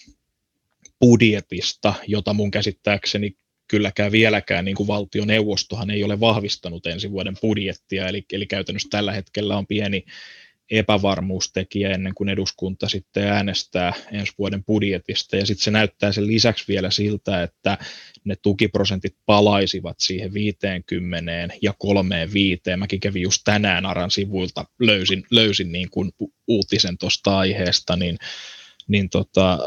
S1: budjetista, jota mun käsittääkseni kylläkään vieläkään niin kuin valtioneuvostohan ei ole vahvistanut ensi vuoden budjettia, eli, eli käytännössä tällä hetkellä on pieni epävarmuustekijä ennen kuin eduskunta sitten äänestää ensi vuoden budjetista. Ja sitten se näyttää sen lisäksi vielä siltä, että ne tukiprosentit palaisivat siihen 50 ja kolmeen viiteen. Mäkin kävin just tänään Aran sivuilta, löysin, löysin niin kuin uutisen tuosta aiheesta, niin, niin tota,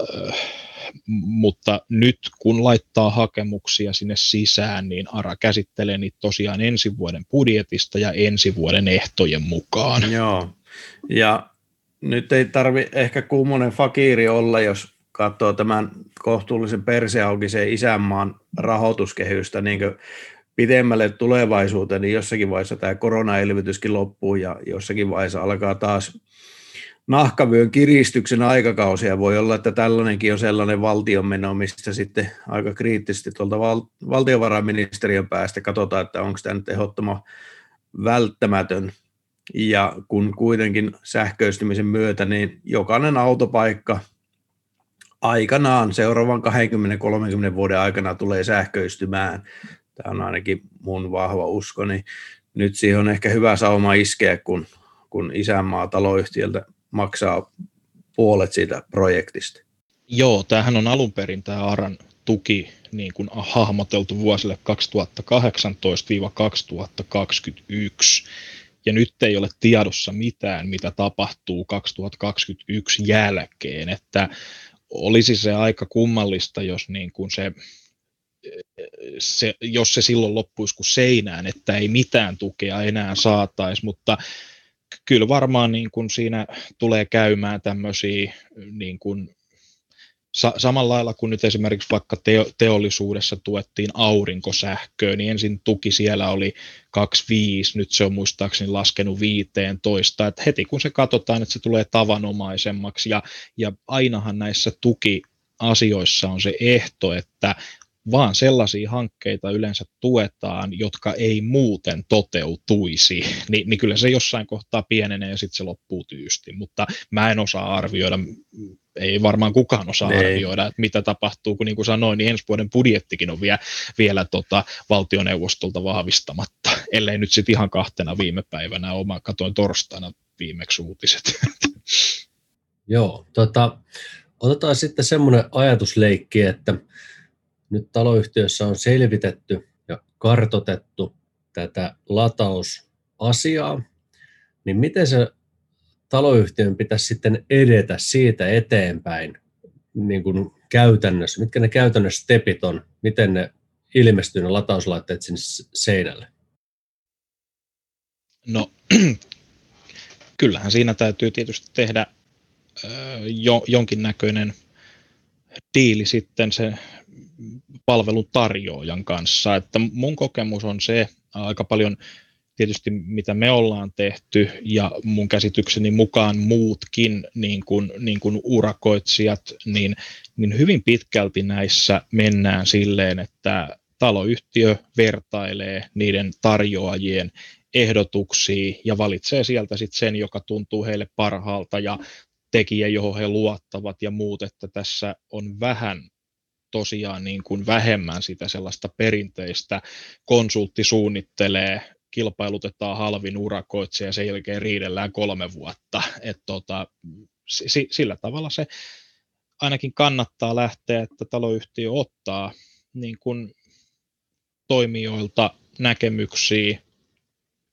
S1: mutta nyt kun laittaa hakemuksia sinne sisään, niin ARA käsittelee niitä tosiaan ensi vuoden budjetista ja ensi vuoden ehtojen mukaan.
S3: Joo, ja nyt ei tarvi ehkä kummonen fakiri olla, jos katsoo tämän kohtuullisen perseaukisen isänmaan rahoituskehystä niin pidemmälle tulevaisuuteen, niin jossakin vaiheessa tämä koronaelvytyskin loppuu ja jossakin vaiheessa alkaa taas nahkavyön kiristyksen aikakausia. Voi olla, että tällainenkin on sellainen valtionmeno, mistä sitten aika kriittisesti tuolta val- valtiovarainministeriön päästä katsotaan, että onko tämä nyt ehdottoman välttämätön ja kun kuitenkin sähköistymisen myötä, niin jokainen autopaikka aikanaan seuraavan 20-30 vuoden aikana tulee sähköistymään. Tämä on ainakin mun vahva usko, niin nyt siihen on ehkä hyvä sauma iskeä, kun, kun isänmaa taloyhtiöltä maksaa puolet siitä projektista.
S1: Joo, tämähän on alun perin tämä ARAN tuki niin kuin hahmoteltu vuosille 2018-2021 ja nyt ei ole tiedossa mitään, mitä tapahtuu 2021 jälkeen, että olisi se aika kummallista, jos niin kuin se, se, jos se silloin loppuisi kuin seinään, että ei mitään tukea enää saataisi, mutta kyllä varmaan niin kuin siinä tulee käymään tämmöisiä niin kuin sa- samalla lailla kuin nyt esimerkiksi vaikka teo- teollisuudessa tuettiin aurinkosähköä, niin ensin tuki siellä oli 2,5, nyt se on muistaakseni laskenut 15, että heti kun se katsotaan, että se tulee tavanomaisemmaksi ja, ja ainahan näissä tukiasioissa on se ehto, että vaan sellaisia hankkeita yleensä tuetaan, jotka ei muuten toteutuisi, Ni, niin kyllä se jossain kohtaa pienenee ja sitten se loppuu tyysti, mutta mä en osaa arvioida, ei varmaan kukaan osaa ei. arvioida, että mitä tapahtuu, kun niin kuin sanoin, niin ensi vuoden budjettikin on vielä, vielä tota valtioneuvostolta vahvistamatta, ellei nyt sitten ihan kahtena viime päivänä oma, katoin torstaina viimeksi uutiset.
S2: Joo, tota, otetaan sitten semmoinen ajatusleikki, että nyt taloyhtiössä on selvitetty ja kartotettu tätä latausasiaa, niin miten se taloyhtiön pitäisi sitten edetä siitä eteenpäin niin kuin käytännössä? Mitkä ne käytännössä stepit on? Miten ne ilmestyy ne latauslaitteet sinne seinälle?
S1: No, kyllähän siinä täytyy tietysti tehdä jo, jonkinnäköinen diili sitten se palveluntarjoajan kanssa. Että mun kokemus on se aika paljon tietysti mitä me ollaan tehty ja mun käsitykseni mukaan muutkin niin kuin, niin kuin urakoitsijat, niin, niin hyvin pitkälti näissä mennään silleen, että taloyhtiö vertailee niiden tarjoajien ehdotuksia ja valitsee sieltä sitten sen, joka tuntuu heille parhaalta ja tekijä, johon he luottavat ja muut, että tässä on vähän tosiaan niin kuin vähemmän sitä sellaista perinteistä konsultti suunnittelee, kilpailutetaan halvin urakoitsija ja sen jälkeen riidellään kolme vuotta. Et tota, sillä tavalla se ainakin kannattaa lähteä, että taloyhtiö ottaa niin kuin toimijoilta näkemyksiä,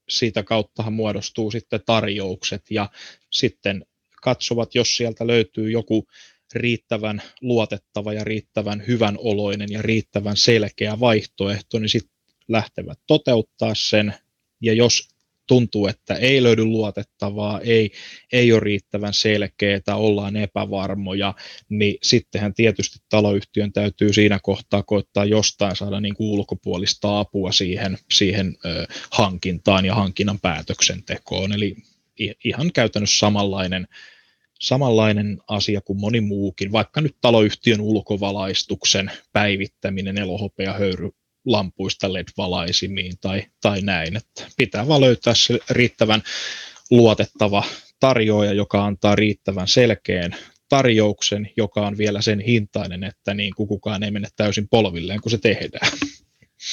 S1: siitä kauttahan muodostuu sitten tarjoukset ja sitten katsovat, jos sieltä löytyy joku riittävän luotettava ja riittävän hyvän oloinen ja riittävän selkeä vaihtoehto, niin sitten lähtevät toteuttaa sen, ja jos tuntuu, että ei löydy luotettavaa, ei, ei ole riittävän selkeää, ollaan epävarmoja, niin sittenhän tietysti taloyhtiön täytyy siinä kohtaa koittaa jostain saada niin kuin ulkopuolista apua siihen, siihen ö, hankintaan ja hankinnan päätöksentekoon. Eli ihan käytännössä samanlainen samanlainen asia kuin moni muukin, vaikka nyt taloyhtiön ulkovalaistuksen päivittäminen elohopea höyry lampuista LED-valaisimiin tai, tai näin. Että pitää vaan löytää se riittävän luotettava tarjoaja, joka antaa riittävän selkeän tarjouksen, joka on vielä sen hintainen, että niin kuin kukaan ei mene täysin polvilleen, kun se tehdään.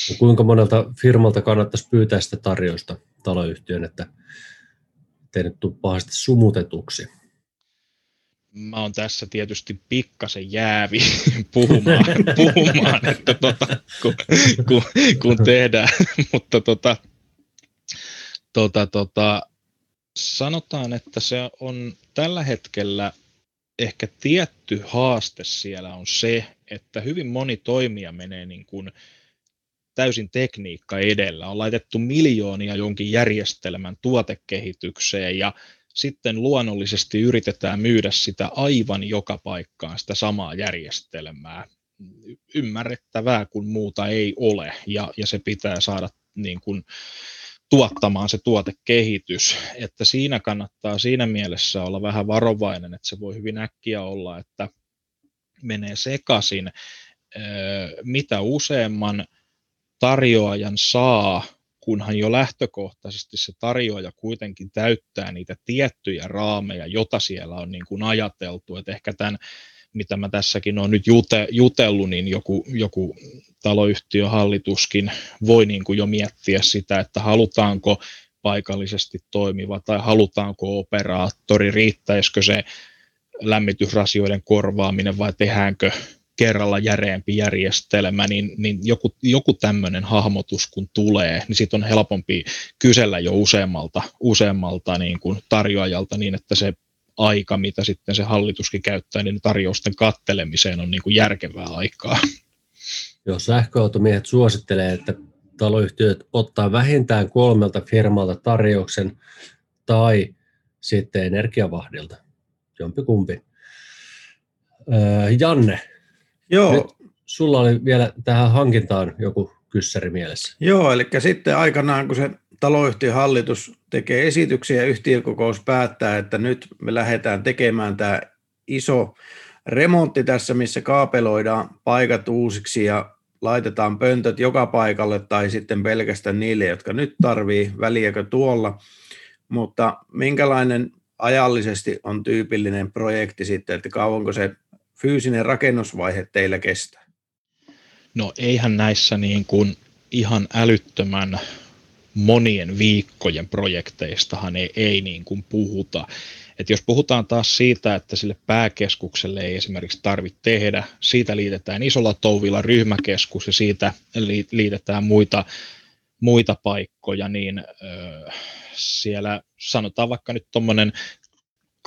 S2: No kuinka monelta firmalta kannattaisi pyytää sitä tarjousta taloyhtiön, että teidät tule pahasti sumutetuksi?
S1: Mä oon tässä tietysti pikkasen jäävi puhumaan, puhumaan että tota, kun, kun, kun, tehdään, mutta tota, tota, tota, sanotaan, että se on tällä hetkellä ehkä tietty haaste siellä on se, että hyvin moni toimija menee niin kuin täysin tekniikka edellä. On laitettu miljoonia jonkin järjestelmän tuotekehitykseen ja sitten luonnollisesti yritetään myydä sitä aivan joka paikkaan sitä samaa järjestelmää. Ymmärrettävää, kun muuta ei ole, ja, ja se pitää saada niin kuin, tuottamaan se tuotekehitys, että siinä kannattaa siinä mielessä olla vähän varovainen, että se voi hyvin äkkiä olla, että menee sekaisin, mitä useamman tarjoajan saa kunhan jo lähtökohtaisesti se tarjoaja kuitenkin täyttää niitä tiettyjä raameja, jota siellä on niin kuin ajateltu, että ehkä tämän mitä mä tässäkin olen nyt jute, jutellut, niin joku, joku taloyhtiön hallituskin voi niin kuin jo miettiä sitä, että halutaanko paikallisesti toimiva tai halutaanko operaattori, riittäisikö se lämmitysrasioiden korvaaminen vai tehdäänkö kerralla järeempi järjestelmä, niin, niin joku, joku tämmöinen hahmotus kun tulee, niin sitten on helpompi kysellä jo useammalta, useammalta niin kuin tarjoajalta niin, että se aika, mitä sitten se hallituskin käyttää, niin tarjousten kattelemiseen on niin kuin järkevää aikaa.
S2: Joo, sähköautomiehet suosittelee, että taloyhtiöt ottaa vähintään kolmelta firmalta tarjouksen tai sitten energiavahdilta, jompikumpi Janne,
S3: Joo.
S2: Nyt sulla oli vielä tähän hankintaan joku kyssäri mielessä.
S3: Joo, eli sitten aikanaan, kun se taloyhtiön hallitus tekee esityksiä ja yhtiökokous päättää, että nyt me lähdetään tekemään tämä iso remontti tässä, missä kaapeloidaan paikat uusiksi ja laitetaan pöntöt joka paikalle tai sitten pelkästään niille, jotka nyt tarvii, väliäkö tuolla. Mutta minkälainen ajallisesti on tyypillinen projekti sitten, että kauanko se fyysinen rakennusvaihe teillä kestää?
S1: No eihän näissä niin kuin ihan älyttömän monien viikkojen projekteistahan ei, ei niin kuin puhuta. Et jos puhutaan taas siitä, että sille pääkeskukselle ei esimerkiksi tarvitse tehdä, siitä liitetään isolla touvilla ryhmäkeskus ja siitä liitetään muita, muita paikkoja, niin ö, siellä sanotaan vaikka nyt tuommoinen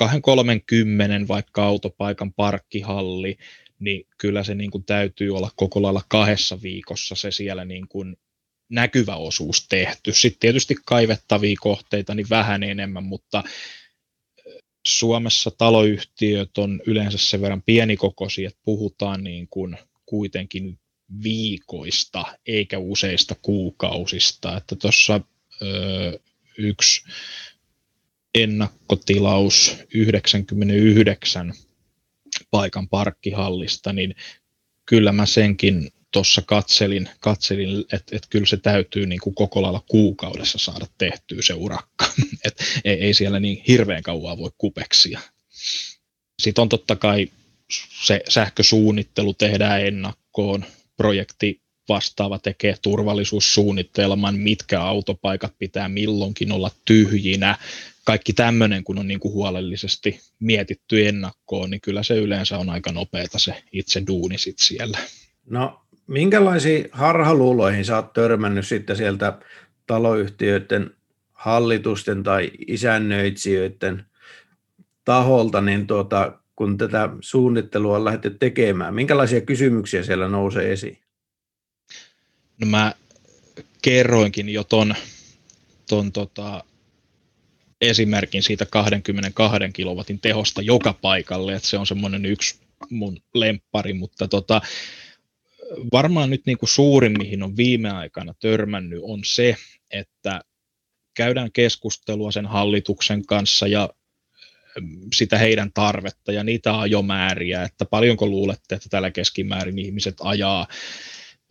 S1: 230 vaikka autopaikan parkkihalli, niin kyllä se niin kuin täytyy olla koko lailla kahdessa viikossa se siellä niin kuin näkyvä osuus tehty. Sitten tietysti kaivettavia kohteita niin vähän enemmän, mutta Suomessa taloyhtiöt on yleensä sen verran pienikokoisia, että puhutaan niin kuin kuitenkin viikoista eikä useista kuukausista. Että tuossa yksi ennakkotilaus 99 paikan parkkihallista, niin kyllä mä senkin tuossa katselin, katselin että et kyllä se täytyy niin kuin koko lailla kuukaudessa saada tehtyä se urakka. Et ei, ei siellä niin hirveän kauan voi kupeksia. Sitten on totta kai se sähkösuunnittelu tehdään ennakkoon, projekti vastaava tekee turvallisuussuunnitelman, mitkä autopaikat pitää milloinkin olla tyhjinä, kaikki tämmöinen, kun on niin kuin huolellisesti mietitty ennakkoon, niin kyllä se yleensä on aika nopeata se itse duuni sit siellä.
S3: No, minkälaisiin harhaluuloihin sä oot törmännyt sitten sieltä taloyhtiöiden hallitusten tai isännöitsijöiden taholta, niin tuota, kun tätä suunnittelua on lähdetty tekemään, minkälaisia kysymyksiä siellä nousee esiin?
S1: No mä kerroinkin jo ton, ton tota, esimerkin siitä 22 kilowatin tehosta joka paikalle, että se on semmoinen yksi mun lemppari, mutta tota, varmaan nyt niin kuin suurin, mihin on viime aikana törmännyt, on se, että käydään keskustelua sen hallituksen kanssa ja sitä heidän tarvetta ja niitä ajomääriä, että paljonko luulette, että tällä keskimäärin ihmiset ajaa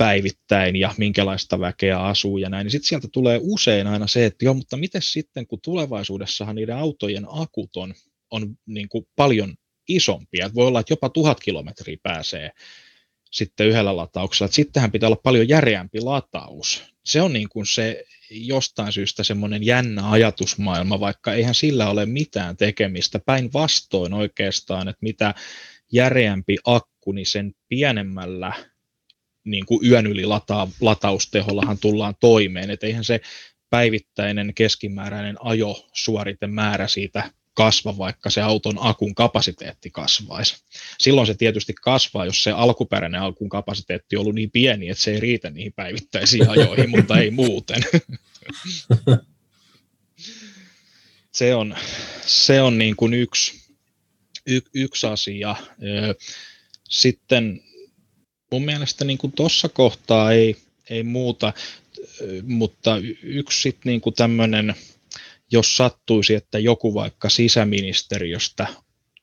S1: päivittäin ja minkälaista väkeä asuu ja näin, niin sitten sieltä tulee usein aina se, että joo, mutta miten sitten, kun tulevaisuudessahan niiden autojen akut on, on niin kuin paljon isompia, voi olla, että jopa tuhat kilometriä pääsee sitten yhdellä latauksella, että sittenhän pitää olla paljon järeämpi lataus. Se on niin kuin se jostain syystä semmoinen jännä ajatusmaailma, vaikka eihän sillä ole mitään tekemistä. Päinvastoin oikeastaan, että mitä järeämpi akku, niin sen pienemmällä niin kuin yön yli lata, lataustehollahan tullaan toimeen, että eihän se päivittäinen keskimääräinen määrä siitä kasva, vaikka se auton akun kapasiteetti kasvaisi. Silloin se tietysti kasvaa, jos se alkuperäinen akun kapasiteetti on ollut niin pieni, että se ei riitä niihin päivittäisiin ajoihin, mutta ei muuten. se on, se on niin kuin yksi, y, yksi asia. Sitten mun mielestä niin kuin tuossa kohtaa ei, ei muuta, mutta yksi sitten niin kuin tämmöinen, jos sattuisi, että joku vaikka sisäministeriöstä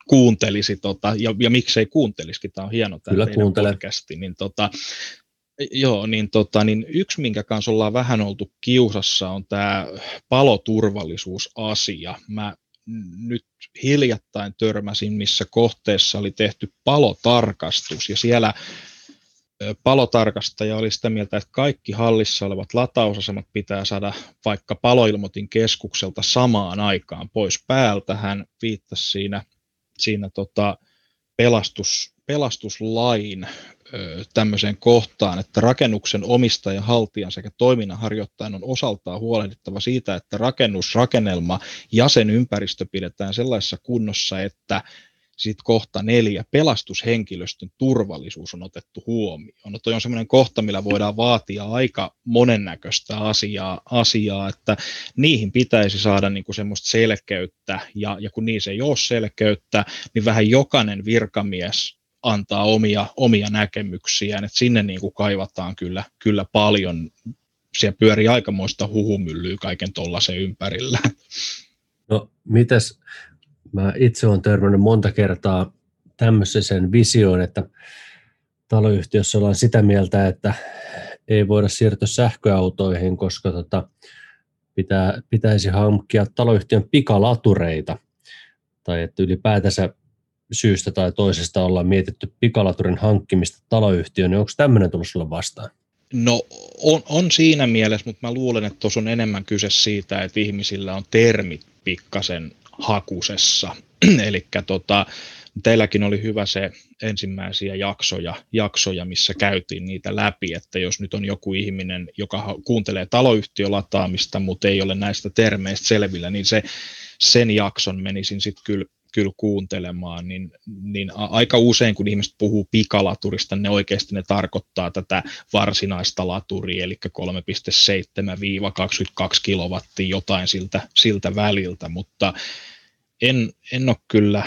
S1: kuuntelisi, tota, ja, ja miksei kuuntelisikin, tämä on hieno tämä
S2: Kyllä
S1: podcasti, niin, tota, joo, niin, tota, niin yksi, minkä kanssa ollaan vähän oltu kiusassa, on tämä paloturvallisuusasia. Mä nyt hiljattain törmäsin, missä kohteessa oli tehty palotarkastus, ja siellä palotarkastaja oli sitä mieltä, että kaikki hallissa olevat latausasemat pitää saada vaikka paloilmoitin keskukselta samaan aikaan pois päältä. Hän viittasi siinä, siinä tota pelastus, pelastuslain tämmöiseen kohtaan, että rakennuksen omistaja, haltijan sekä toiminnanharjoittajan on osaltaan huolehdittava siitä, että rakennusrakennelma ja sen ympäristö pidetään sellaisessa kunnossa, että sitten kohta neljä, pelastushenkilöstön turvallisuus on otettu huomioon. No toi on semmoinen kohta, millä voidaan vaatia aika monennäköistä asiaa, asiaa että niihin pitäisi saada niin kuin semmoista selkeyttä, ja, ja kun niissä ei ole selkeyttä, niin vähän jokainen virkamies antaa omia, omia näkemyksiään, että sinne niin kuin kaivataan kyllä, kyllä paljon. Siellä pyörii aikamoista huhumyllyä kaiken tuollaisen ympärillä.
S2: No mitäs, mä itse olen törmännyt monta kertaa tämmöisen visioon, että taloyhtiössä ollaan sitä mieltä, että ei voida siirtyä sähköautoihin, koska tota, pitää, pitäisi hankkia taloyhtiön pikalatureita, tai että ylipäätänsä syystä tai toisesta ollaan mietitty pikalaturin hankkimista taloyhtiöön, niin onko tämmöinen tullut sulle vastaan?
S1: No on, on siinä mielessä, mutta mä luulen, että tuossa on enemmän kyse siitä, että ihmisillä on termit pikkasen hakusessa. Eli tota, teilläkin oli hyvä se ensimmäisiä jaksoja, jaksoja, missä käytiin niitä läpi, että jos nyt on joku ihminen, joka kuuntelee taloyhtiölataamista, mutta ei ole näistä termeistä selvillä, niin se, sen jakson menisin sitten kyllä kyllä kuuntelemaan, niin, niin aika usein kun ihmiset puhuu pikalaturista, ne oikeasti ne tarkoittaa tätä varsinaista laturia, eli 3,7-22 kilowattia jotain siltä, siltä väliltä, mutta en, en ole kyllä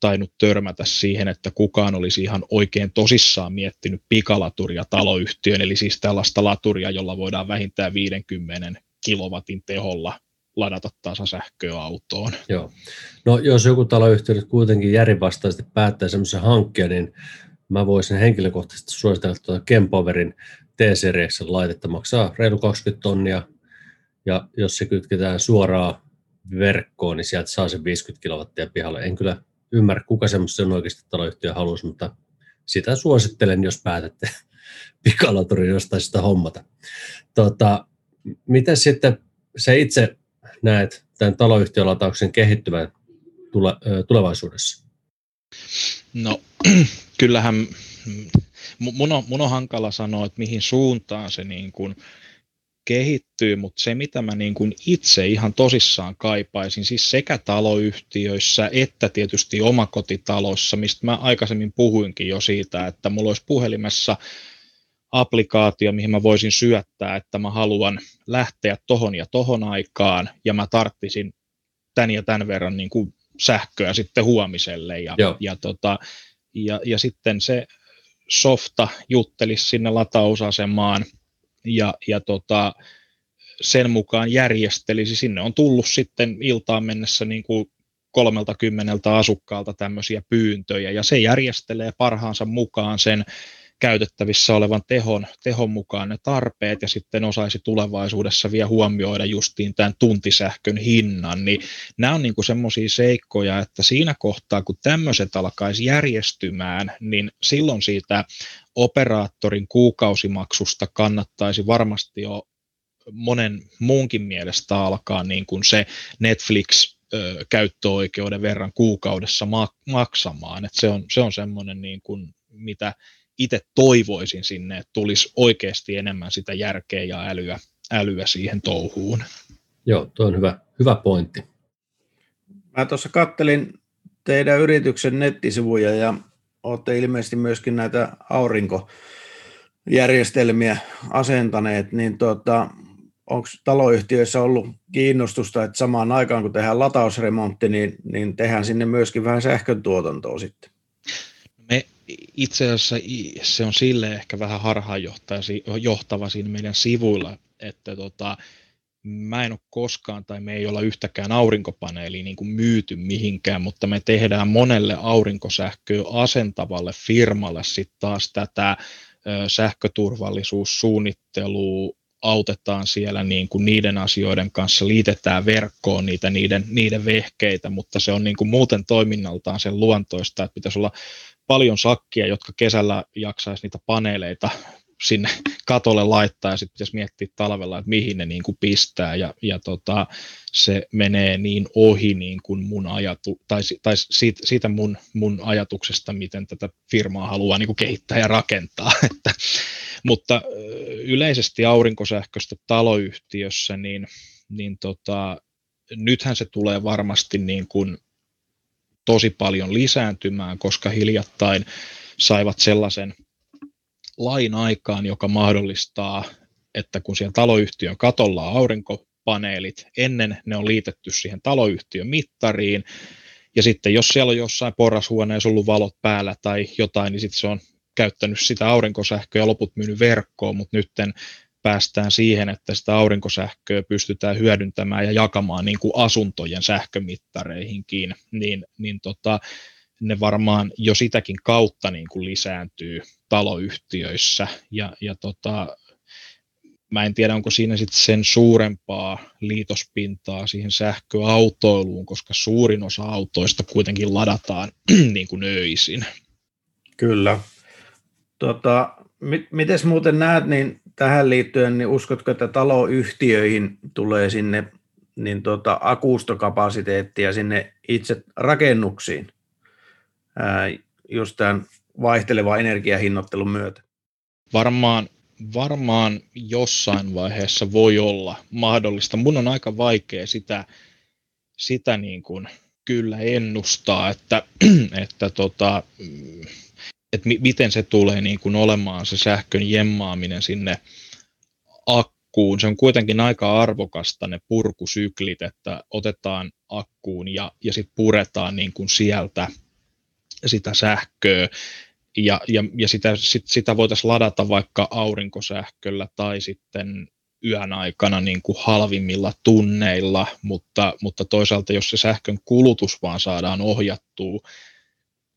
S1: tainnut törmätä siihen, että kukaan olisi ihan oikein tosissaan miettinyt pikalaturia taloyhtiön, eli siis tällaista laturia, jolla voidaan vähintään 50 kilowatin teholla ladata tasasähköä autoon.
S2: Joo. No jos joku taloyhtiö kuitenkin järjenvastaisesti päättää semmoisen hankkeen, niin mä voisin henkilökohtaisesti suositella tuota Kempoverin T-Series laitetta maksaa reilu 20 tonnia, ja jos se kytketään suoraan verkkoon, niin sieltä saa sen 50 kilowattia pihalle. En kyllä ymmärrä, kuka semmoisen oikeasti taloyhtiö halusi, mutta sitä suosittelen, jos päätätte pikalaturin jostain sitä hommata. Tota, miten sitten se itse näet tämän taloyhtiölatauksen kehittyvän tule, tulevaisuudessa?
S1: No kyllähän mun on, mun on hankala sanoa, että mihin suuntaan se niin kuin kehittyy, mutta se mitä mä niin kuin itse ihan tosissaan kaipaisin, siis sekä taloyhtiöissä että tietysti omakotitalossa, mistä mä aikaisemmin puhuinkin jo siitä, että mulla olisi puhelimessa applikaatio, mihin mä voisin syöttää, että mä haluan lähteä tohon ja tohon aikaan, ja mä tarttisin tän ja tämän verran niin kuin sähköä sitten huomiselle. Ja, ja, tota, ja, ja sitten se softa juttelisi sinne latausasemaan, ja, ja tota, sen mukaan järjestelisi. Sinne on tullut sitten iltaan mennessä niin kuin kolmelta kymmeneltä asukkaalta tämmöisiä pyyntöjä, ja se järjestelee parhaansa mukaan sen käytettävissä olevan tehon, tehon mukaan ne tarpeet ja sitten osaisi tulevaisuudessa vielä huomioida justiin tämän tuntisähkön hinnan, niin nämä on niin semmoisia seikkoja, että siinä kohtaa kun tämmöiset alkaisi järjestymään, niin silloin siitä operaattorin kuukausimaksusta kannattaisi varmasti jo monen muunkin mielestä alkaa niin kuin se Netflix käyttöoikeuden verran kuukaudessa maksamaan. Et se on, se on semmoinen, niin kuin, mitä itse toivoisin sinne, että tulisi oikeasti enemmän sitä järkeä ja älyä, älyä siihen touhuun.
S2: Joo, tuo on hyvä, hyvä pointti.
S3: Mä tuossa kattelin teidän yrityksen nettisivuja ja olette ilmeisesti myöskin näitä aurinkojärjestelmiä asentaneet, niin tuota, onko taloyhtiöissä ollut kiinnostusta, että samaan aikaan kun tehdään latausremontti, niin, niin tehdään sinne myöskin vähän sähkön tuotantoa sitten?
S1: Itse asiassa se on sille ehkä vähän harhaanjohtava siinä meidän sivuilla, että tota, mä en ole koskaan tai me ei olla yhtäkään aurinkopaneelia niin kuin myyty mihinkään, mutta me tehdään monelle aurinkosähköä asentavalle firmalle sitten taas tätä sähköturvallisuussuunnittelua, autetaan siellä niin kuin niiden asioiden kanssa, liitetään verkkoon niitä niiden, niiden vehkeitä, mutta se on niin kuin muuten toiminnaltaan sen luontoista, että pitäisi olla paljon sakkia, jotka kesällä jaksaisi niitä paneeleita sinne katolle laittaa ja sitten pitäisi miettiä talvella, että mihin ne niin kuin pistää ja, ja tota, se menee niin ohi niin kuin mun ajatu, tai, tai siitä, siitä mun, mun ajatuksesta, miten tätä firmaa haluaa niin kuin kehittää ja rakentaa. Että, mutta yleisesti aurinkosähköstä taloyhtiössä, niin, niin tota, nythän se tulee varmasti niin kuin tosi paljon lisääntymään, koska hiljattain saivat sellaisen lain aikaan, joka mahdollistaa, että kun siellä taloyhtiön katolla on aurinkopaneelit, ennen ne on liitetty siihen taloyhtiön mittariin, Ja sitten jos siellä on jossain porrashuoneessa ollut valot päällä tai jotain, niin sitten se on käyttänyt sitä aurinkosähköä ja loput myynyt verkkoon, mutta nytten päästään siihen, että sitä aurinkosähköä pystytään hyödyntämään ja jakamaan niin kuin asuntojen sähkömittareihinkin, niin, niin tota, ne varmaan jo sitäkin kautta niin kuin lisääntyy taloyhtiöissä. Ja, ja tota, mä en tiedä, onko siinä sitten sen suurempaa liitospintaa siihen sähköautoiluun, koska suurin osa autoista kuitenkin ladataan niin kuin öisin.
S3: Kyllä. Tota, Miten muuten näet, niin tähän liittyen, niin uskotko, että taloyhtiöihin tulee sinne niin tota, akustokapasiteettia sinne itse rakennuksiin ää, just tämän vaihtelevan energiahinnoittelun myötä?
S1: Varmaan, varmaan jossain vaiheessa voi olla mahdollista. Mun on aika vaikea sitä, sitä niin kuin kyllä ennustaa, että, että tota, että mi- miten se tulee niin kuin olemaan se sähkön jemmaaminen sinne akkuun. Se on kuitenkin aika arvokasta ne purkusyklit, että otetaan akkuun ja, ja sitten puretaan niin kuin sieltä sitä sähköä ja, ja, ja sitä, sit, sitä voitaisiin ladata vaikka aurinkosähköllä tai sitten yön aikana niin kuin halvimmilla tunneilla, mutta, mutta toisaalta jos se sähkön kulutus vaan saadaan ohjattua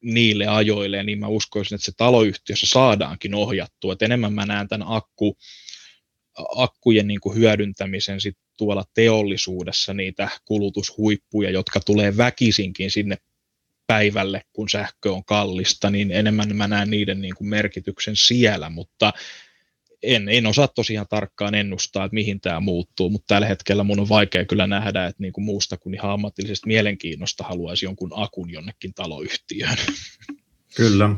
S1: niille ajoille, niin mä uskoisin, että se taloyhtiössä saadaankin ohjattua. Et enemmän mä näen tämän akku, akkujen niin kuin hyödyntämisen sit tuolla teollisuudessa niitä kulutushuippuja, jotka tulee väkisinkin sinne päivälle, kun sähkö on kallista, niin enemmän mä näen niiden niin kuin merkityksen siellä, mutta en, en osaa tosiaan tarkkaan ennustaa, että mihin tämä muuttuu, mutta tällä hetkellä mun on vaikea kyllä nähdä, että niin kuin muusta kuin ihan ammatillisesta mielenkiinnosta haluaisi jonkun akun jonnekin taloyhtiöön.
S3: Kyllä.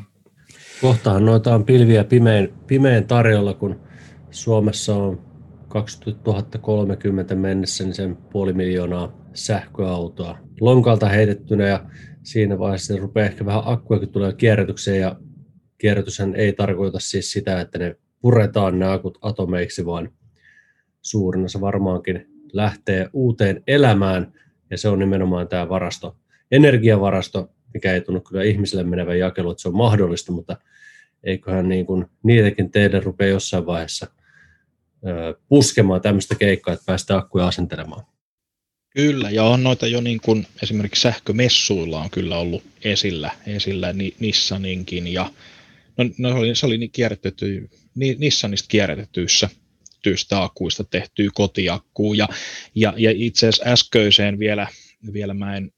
S2: Kohtahan noita on pilviä pimeän, pimeän tarjolla, kun Suomessa on 2030 mennessä niin sen puoli miljoonaa sähköautoa lonkalta heitettynä ja siinä vaiheessa rupeaa ehkä vähän akkuakin tulee kierrätykseen ja kierrätyshän ei tarkoita siis sitä, että ne puretaan nämä akut atomeiksi, vaan suurin osa varmaankin lähtee uuteen elämään, ja se on nimenomaan tämä varasto, energiavarasto, mikä ei tunnu kyllä ihmisille menevän jakelu, että se on mahdollista, mutta eiköhän niin kuin niitäkin teille rupea jossain vaiheessa puskemaan tämmöistä keikkaa, että päästään akkuja asentelemaan.
S1: Kyllä, ja on noita jo niin kuin esimerkiksi sähkömessuilla on kyllä ollut esillä, esillä Nissaninkin, ja no, no se oli, se oli niin kierrätetty Nissanista kierrätetyissä tyystä akkuista tehtyä kotiakkuun. Ja, ja, ja itse asiassa äskeiseen vielä, vielä mä en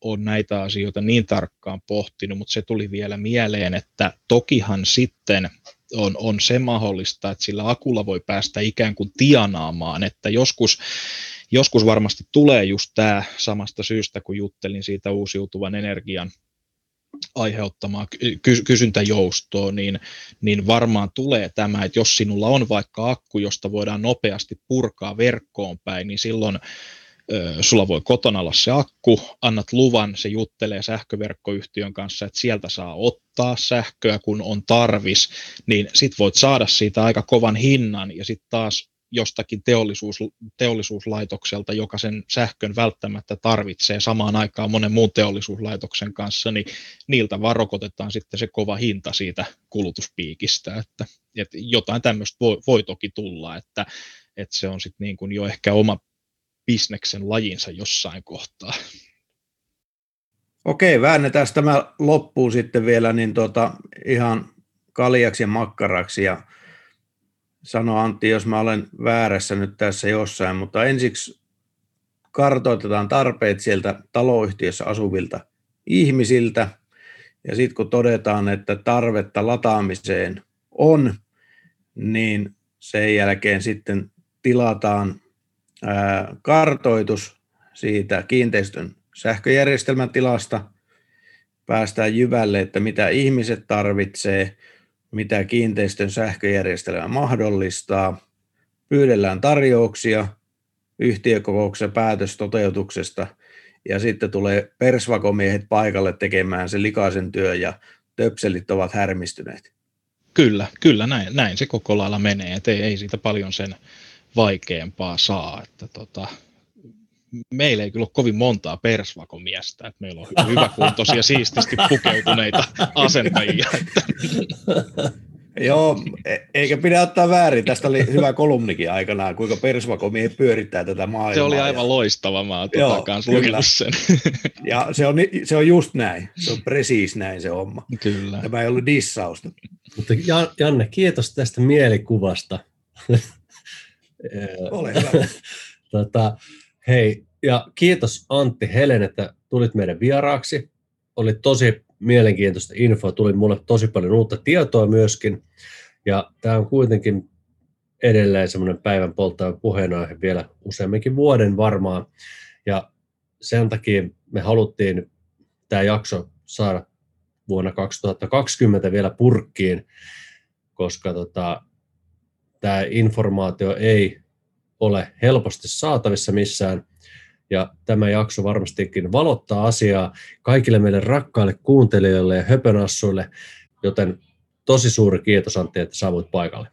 S1: ole näitä asioita niin tarkkaan pohtinut, mutta se tuli vielä mieleen, että tokihan sitten on, on se mahdollista, että sillä akulla voi päästä ikään kuin tienaamaan, että joskus, joskus varmasti tulee just tämä samasta syystä, kun juttelin siitä uusiutuvan energian aiheuttamaa ky- kysyntäjoustoa, niin, niin varmaan tulee tämä, että jos sinulla on vaikka akku, josta voidaan nopeasti purkaa verkkoon päin, niin silloin sulla voi kotona olla se akku, annat luvan, se juttelee sähköverkkoyhtiön kanssa, että sieltä saa ottaa sähköä, kun on tarvis, niin sit voit saada siitä aika kovan hinnan, ja sitten taas jostakin teollisuus, teollisuuslaitokselta, joka sen sähkön välttämättä tarvitsee samaan aikaan monen muun teollisuuslaitoksen kanssa, niin niiltä vaan rokotetaan sitten se kova hinta siitä kulutuspiikistä, että, että jotain tämmöistä voi, voi toki tulla, että, että se on sitten niin kuin jo ehkä oma bisneksen lajinsa jossain kohtaa.
S3: Okei, väännetään tämä loppuun sitten vielä niin tota, ihan kaljaksi ja makkaraksi ja sano Antti, jos mä olen väärässä nyt tässä jossain, mutta ensiksi kartoitetaan tarpeet sieltä taloyhtiössä asuvilta ihmisiltä, ja sitten kun todetaan, että tarvetta lataamiseen on, niin sen jälkeen sitten tilataan kartoitus siitä kiinteistön sähköjärjestelmän tilasta, päästään jyvälle, että mitä ihmiset tarvitsee, mitä kiinteistön sähköjärjestelmä mahdollistaa, pyydellään tarjouksia yhtiökokouksen päätös toteutuksesta ja sitten tulee persvakomiehet paikalle tekemään se likaisen työ ja töpselit ovat härmistyneet.
S1: Kyllä, kyllä näin, näin se koko lailla menee, että ei, ei siitä paljon sen vaikeampaa saa. Että tota, meillä ei kyllä ole kovin montaa persvakomiestä, että meillä on hyvä kuntoisia, siististi pukeutuneita asentajia.
S3: Joo, e- eikä pidä ottaa väärin. Tästä oli hyvä kolumnikin aikanaan, kuinka persvakomi pyörittää tätä maailmaa.
S1: Se oli aivan loistava, mä oon tuota sen.
S3: Ja se on, se on just näin, se on presiis näin se homma.
S1: Kyllä.
S3: Tämä ei ollut dissausta.
S2: Mutta Janne, kiitos tästä mielikuvasta.
S3: Ole hyvä.
S2: tota, hei, ja kiitos Antti Helen, että tulit meidän vieraaksi. Oli tosi mielenkiintoista infoa, tuli mulle tosi paljon uutta tietoa myöskin. Ja tämä on kuitenkin edelleen semmoinen päivän polttava puheenaihe vielä useamminkin vuoden varmaan. Ja sen takia me haluttiin tämä jakso saada vuonna 2020 vielä purkkiin, koska tota, tämä informaatio ei ole helposti saatavissa missään. Ja tämä jakso varmastikin valottaa asiaa kaikille meille rakkaille kuuntelijoille ja höpönassuille, joten tosi suuri kiitos Antti, että saavuit paikalle.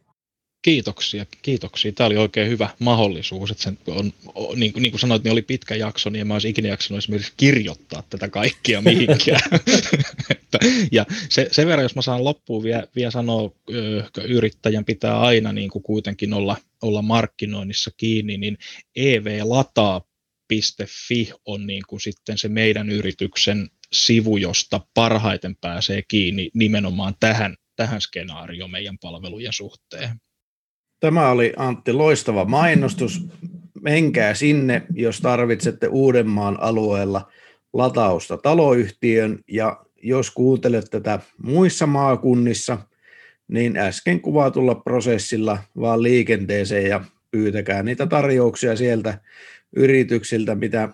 S1: Kiitoksia, kiitoksia. Tämä oli oikein hyvä mahdollisuus. Että sen on, niin, kuin, niin kuin sanoit, niin oli pitkä jakso, niin en mä olisi ikinä jaksanut esimerkiksi kirjoittaa tätä kaikkia mihinkään. ja se, sen verran, jos mä saan loppuun vielä, vielä sanoa, yrittäjän pitää aina niin kuin kuitenkin olla, olla markkinoinnissa kiinni, niin evlataa.fi on niin kuin sitten se meidän yrityksen sivu, josta parhaiten pääsee kiinni nimenomaan tähän, tähän skenaarioon meidän palvelujen suhteen.
S3: Tämä oli Antti loistava mainostus. Menkää sinne, jos tarvitsette Uudenmaan alueella latausta taloyhtiön ja jos kuuntelet tätä muissa maakunnissa, niin äsken kuvatulla prosessilla vaan liikenteeseen ja pyytäkää niitä tarjouksia sieltä yrityksiltä, mitä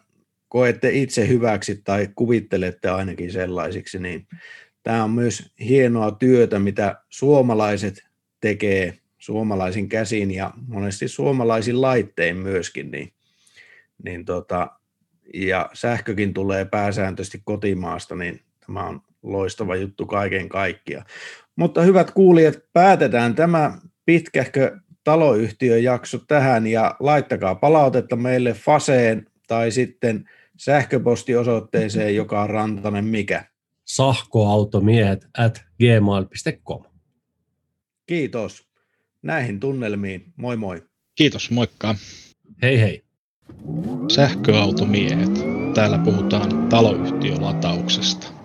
S3: koette itse hyväksi tai kuvittelette ainakin sellaisiksi, niin tämä on myös hienoa työtä, mitä suomalaiset tekee suomalaisin käsin ja monesti suomalaisin laittein myöskin, niin, niin tota, ja sähkökin tulee pääsääntöisesti kotimaasta, niin tämä on loistava juttu kaiken kaikkiaan. Mutta hyvät kuulijat, päätetään tämä pitkähkö taloyhtiön jakso tähän ja laittakaa palautetta meille Faseen tai sitten sähköpostiosoitteeseen, joka on rantanen mikä?
S2: Sahkoautomiehet at gmail.com.
S3: Kiitos näihin tunnelmiin. Moi moi.
S1: Kiitos, moikka.
S2: Hei hei.
S1: Sähköautomiehet. Täällä puhutaan taloyhtiölatauksesta.